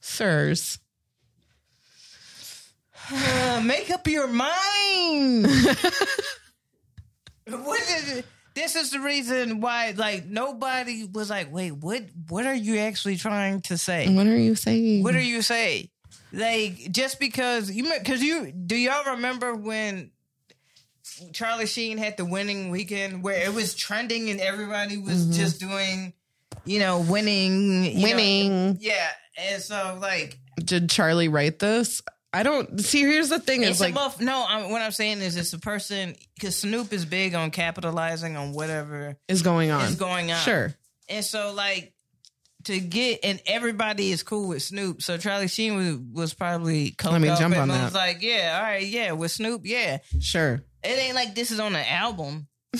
Sirs. Uh, make up your mind. what is? This is the reason why, like, nobody was like, "Wait, what? What are you actually trying to say? What are you saying? What are you saying? Like, just because you, because you, do y'all remember when Charlie Sheen had the winning weekend where it was trending and everybody was just doing, you know, winning, you know, Winning. yeah, and so like Did Charlie write this? I don't see. Here's the thing: is like muff- no. I'm, what I'm saying is, it's a person because Snoop is big on capitalizing on whatever is going on. is going on. Sure. and so like to get and everybody is cool with Snoop. So Charlie Sheen was, was probably Let me up jump on on was that. like, yeah, all right, yeah, with Snoop, yeah. Sure. It ain't like this is on an album.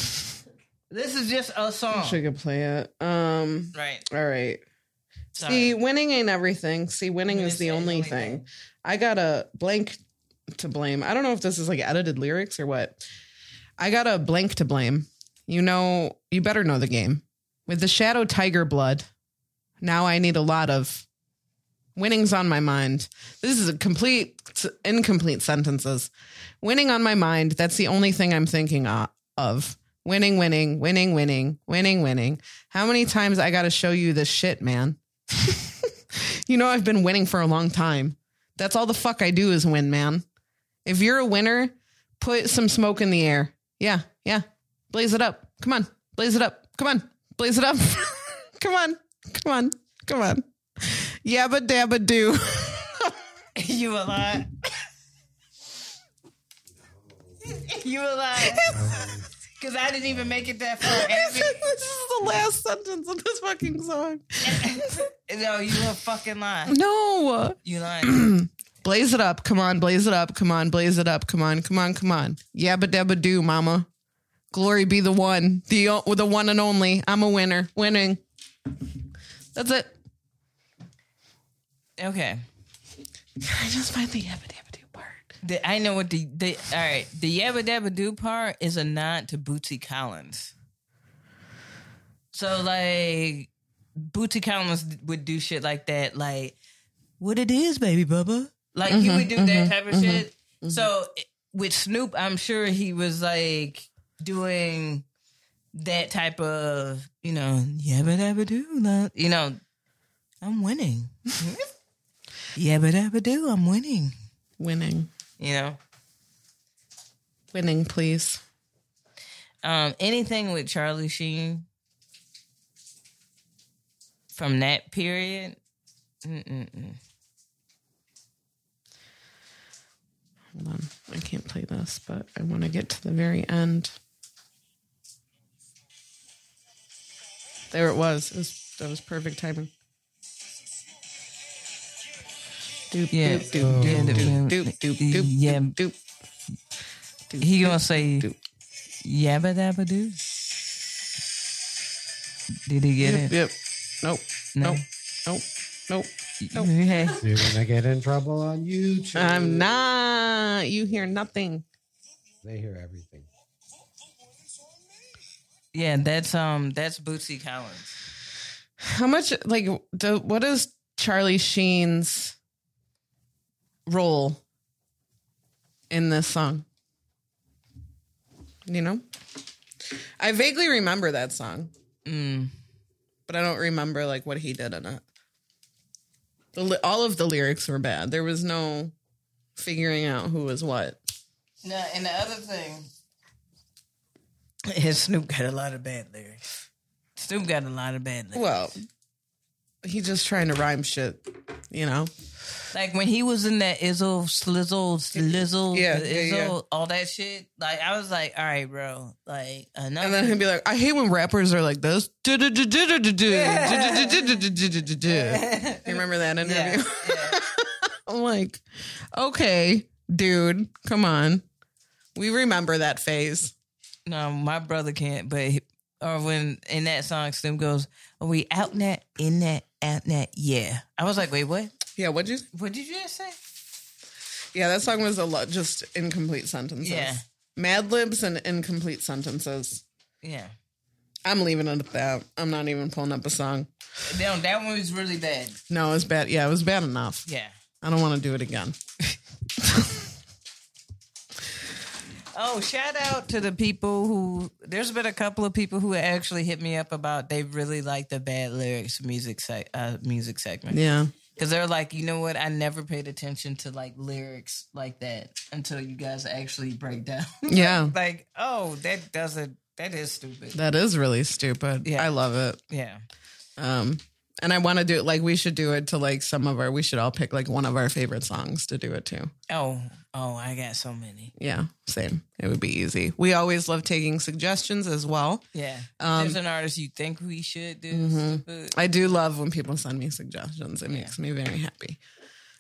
this is just a song, She could play it. Um. right? All right. Sorry. See, winning ain't everything. See, winning Winning is the only only thing. thing. I got a blank to blame. I don't know if this is like edited lyrics or what. I got a blank to blame. You know, you better know the game. With the Shadow Tiger blood, now I need a lot of winnings on my mind. This is a complete, incomplete sentences. Winning on my mind. That's the only thing I'm thinking of. Winning, winning, winning, winning, winning, winning. How many times I got to show you this shit, man? you know, I've been winning for a long time. That's all the fuck I do is win, man. If you're a winner, put some smoke in the air. Yeah, yeah. Blaze it up. Come on. Blaze it up. Come on. Blaze it up. come on. Come on. Come on. Yabba dabba do. you a lot. you a lot. Because I didn't even make it that far. this is the last sentence of this fucking song. no, you a fucking lie. No. You lying. Blaze it up. Come on. Blaze it up. Come on. Blaze it up. Come on. Come on. Come on. Yabba dabba do, mama. Glory be the one, the the one and only. I'm a winner. Winning. That's it. okay. I just find the yabba dabba do part. The, I know what the, the all right. The Yabba Dabba Do part is a nod to Bootsy Collins. So like Bootsy Collins would do shit like that, like what it is, baby Bubba. Like he mm-hmm, would do that mm-hmm, type of shit. Mm-hmm, so with Snoop, I'm sure he was like doing that type of, you know, yabba dabba do, you know, I'm winning. yabba dabba do, I'm winning. Winning. You know, Winning, please. um, anything with Charlie Sheen from that period. Mm-mm-mm. Hold on. I can't play this, but I want to get to the very end. There it was. It was that was perfect timing. Doop. Doop, He gonna say doop. yabba dabba doo. Did he get Yep, it? yep. Nope. No. Nope. Nope. Nope. Nope. Hey, You're gonna get in trouble on YouTube. I'm not. You hear nothing. They hear everything. yeah, that's um, that's Bootsy Collins. How much like the, what is Charlie Sheen's role in this song? You know? I vaguely remember that song, Mm. but I don't remember like what he did in it. The, li- all of the lyrics were bad. There was no figuring out who was what. No, and the other thing, his Snoop got a lot of bad lyrics. Snoop got a lot of bad lyrics. Well, he's just trying to rhyme shit, you know? Like when he was in that Izzo, Slizzle, Slizzle, Yeah, Izzo, yeah, yeah. all that shit. Like I was like, all right, bro. Like enough. And then he'd be like, I hate when rappers are like this. You remember that interview? I'm like, okay, dude, come on. We remember that phase. No, my brother can't. But or when in that song, Snoop goes, "Are we out net, in that, out that Yeah. I was like, wait, what? Yeah, what'd you? What did you just say? Yeah, that song was a lot, just incomplete sentences. Yeah. Mad libs and incomplete sentences. Yeah. I'm leaving it at that. I'm not even pulling up a song. No, that one was really bad. No, it was bad. Yeah, it was bad enough. Yeah. I don't want to do it again. Oh, shout out to the people who. There's been a couple of people who actually hit me up about they really like the bad lyrics music seg- uh, music segment. Yeah. Because they're like, you know what? I never paid attention to like lyrics like that until you guys actually break down. Yeah. like, oh, that doesn't. That is stupid. That is really stupid. Yeah. I love it. Yeah. Um, and I want to do it like we should do it to like some of our. We should all pick like one of our favorite songs to do it to. Oh, oh, I got so many. Yeah, same. It would be easy. We always love taking suggestions as well. Yeah. Um, There's an artist you think we should do. Mhm. I do love when people send me suggestions. It makes me very happy.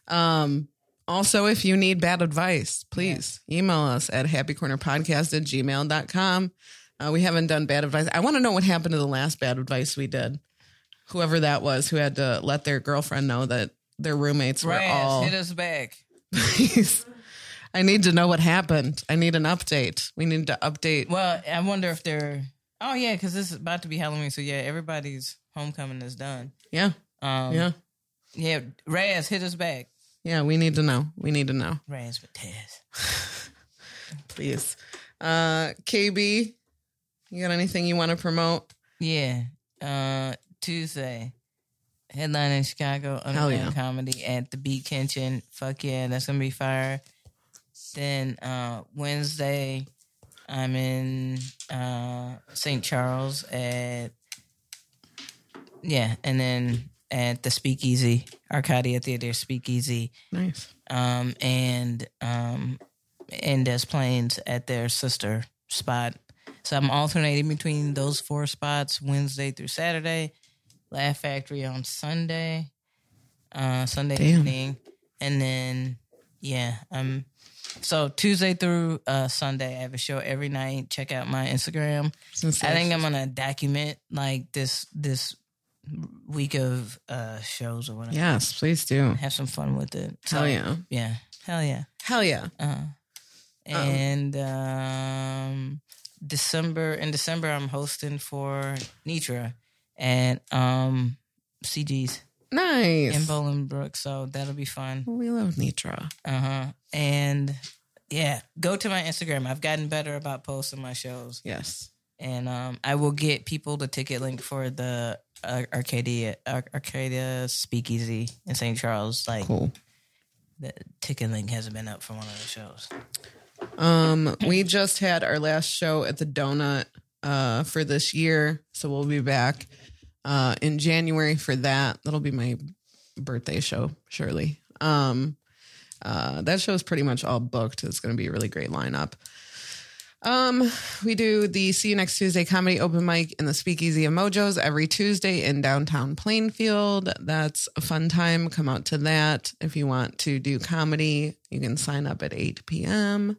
Um, also, if you need bad advice, please email us at happycornerpodcast at gmail.com. Uh, we haven't done bad advice. I want to know what happened to the last bad advice we did. Whoever that was who had to let their girlfriend know that their roommates were all. hit us back. Please. I need to know what happened. I need an update. We need to update. Well, I wonder if they're. Oh yeah, because this is about to be Halloween, so yeah, everybody's homecoming is done. Yeah. Um, Yeah. yeah. Raz, hit us back. Yeah. We need to know. We need to know. Raz with Taz. please. Uh, KB, you got anything you want to promote? Yeah. Uh, Tuesday, headline in Chicago, Hell yeah. comedy at the Beat Kitchen. Fuck yeah, that's gonna be fire. Then uh, Wednesday, I'm in uh, St. Charles at yeah, and then at the Speakeasy, Arcadia Theater Speakeasy, Nice. um, and um, in Des Plaines at their sister spot. So I'm alternating between those four spots Wednesday through Saturday. Laugh Factory on Sunday, uh, Sunday Damn. evening, and then yeah, um, so Tuesday through uh, Sunday I have a show every night. Check out my Instagram. I think I'm gonna document like this this week of uh, shows or whatever. Yes, please do. Have some fun with it. So, Hell yeah. yeah, hell yeah. Hell yeah. Uh, and um, December in December, I'm hosting for Nitra and um, CG's Nice. in Bolingbrook, so that'll be fun. we love Nitra. Uh huh. And yeah, go to my Instagram. I've gotten better about posting my shows, Yes. and um, I will get people the ticket link for the uh, Arcadia Ar- Arcadia Speakeasy in St. Charles, like Cool. the ticket link hasn't been up for one of the shows. Um, we just had our last show at the Donut uh, for this year, so we'll be back uh, in January for that. That'll be my birthday show, surely. Um, uh, that show is pretty much all booked. It's going to be a really great lineup. Um, we do the See You Next Tuesday comedy open mic in the Speakeasy of Mojos every Tuesday in downtown Plainfield. That's a fun time. Come out to that. If you want to do comedy, you can sign up at 8 p.m.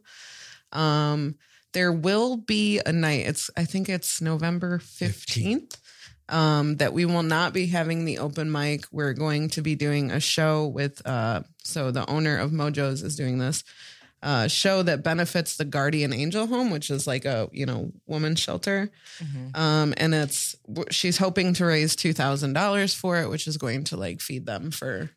Um, there will be a night. It's I think it's November 15th. Um, that we will not be having the open mic. We're going to be doing a show with uh so the owner of Mojo's is doing this uh, show that benefits the Guardian Angel Home, which is like a you know woman's shelter, um, and it's she's hoping to raise two thousand dollars for it, which is going to like feed them for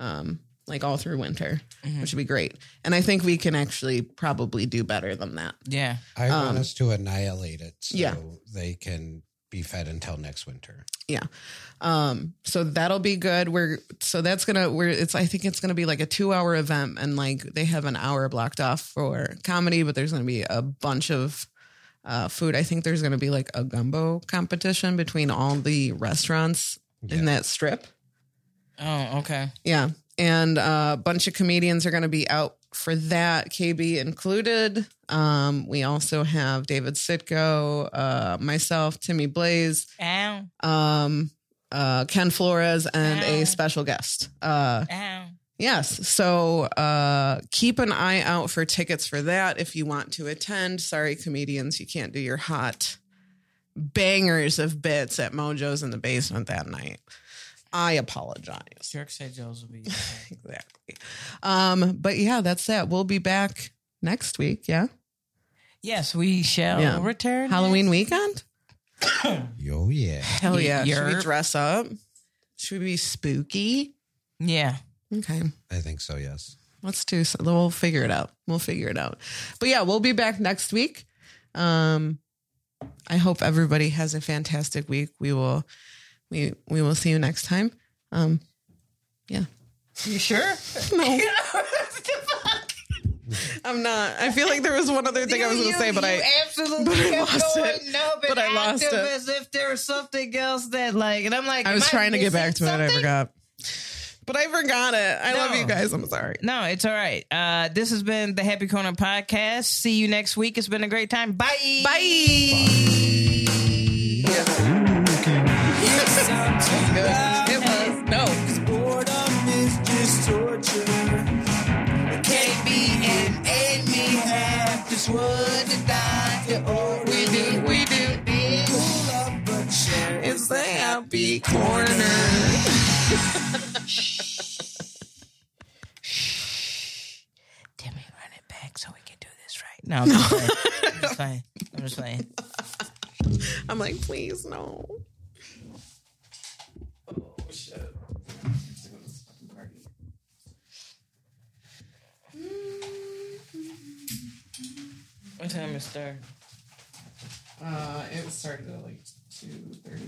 um, like all through winter, which would be great. And I think we can actually probably do better than that. Yeah. I want us to annihilate it so Um, yeah. they can be fed until next winter. Yeah. Um, so that'll be good. We're so that's gonna we're it's I think it's gonna be like a two hour event and like they have an hour blocked off for comedy, but there's gonna be a bunch of uh food. I think there's gonna be like a gumbo competition between all the restaurants in that strip. Oh, okay. Yeah. And uh, a bunch of comedians are going to be out for that, KB included. Um, we also have David Sitko, uh, myself, Timmy Blaze, Ow. um, uh, Ken Flores, and Ow. a special guest. Uh, Ow. yes. So uh, keep an eye out for tickets for that if you want to attend. Sorry, comedians, you can't do your hot bangers of bits at Mojo's in the basement that night. I apologize Jerk said Joe's will be. exactly. Um, but yeah, that's that. We'll be back next week. Yeah, yes, we shall Yeah. return. Halloween weekend. Oh yeah. Hell yeah! Should we Yerp. dress up? Should we be spooky? Yeah. Okay, I think so, yes. let's do. So. We'll figure it out. We'll figure it out. But yeah, we'll be back next week. Um, I hope everybody has a fantastic week. We will. We we will see you next time. Um, yeah. You sure? No. I'm not. I feel like there was one other thing I was going to say, but I absolutely but I lost going, it. No, but, But I lost it. As if there was something else that, like, and I'm like, I was trying to get back to missing it. I forgot. But I forgot it. I love you guys. I'm sorry. No, it's all right. Uh, this has been the Happy Corner podcast. See you next week. It's been a great time. Bye. Bye. Was. Happy corner. Timmy, run it back so we can do this right. No, I'm just playing. I'm just playing. I'm just playing. I'm like, please, no. What time is start? Uh, it started at like two thirty.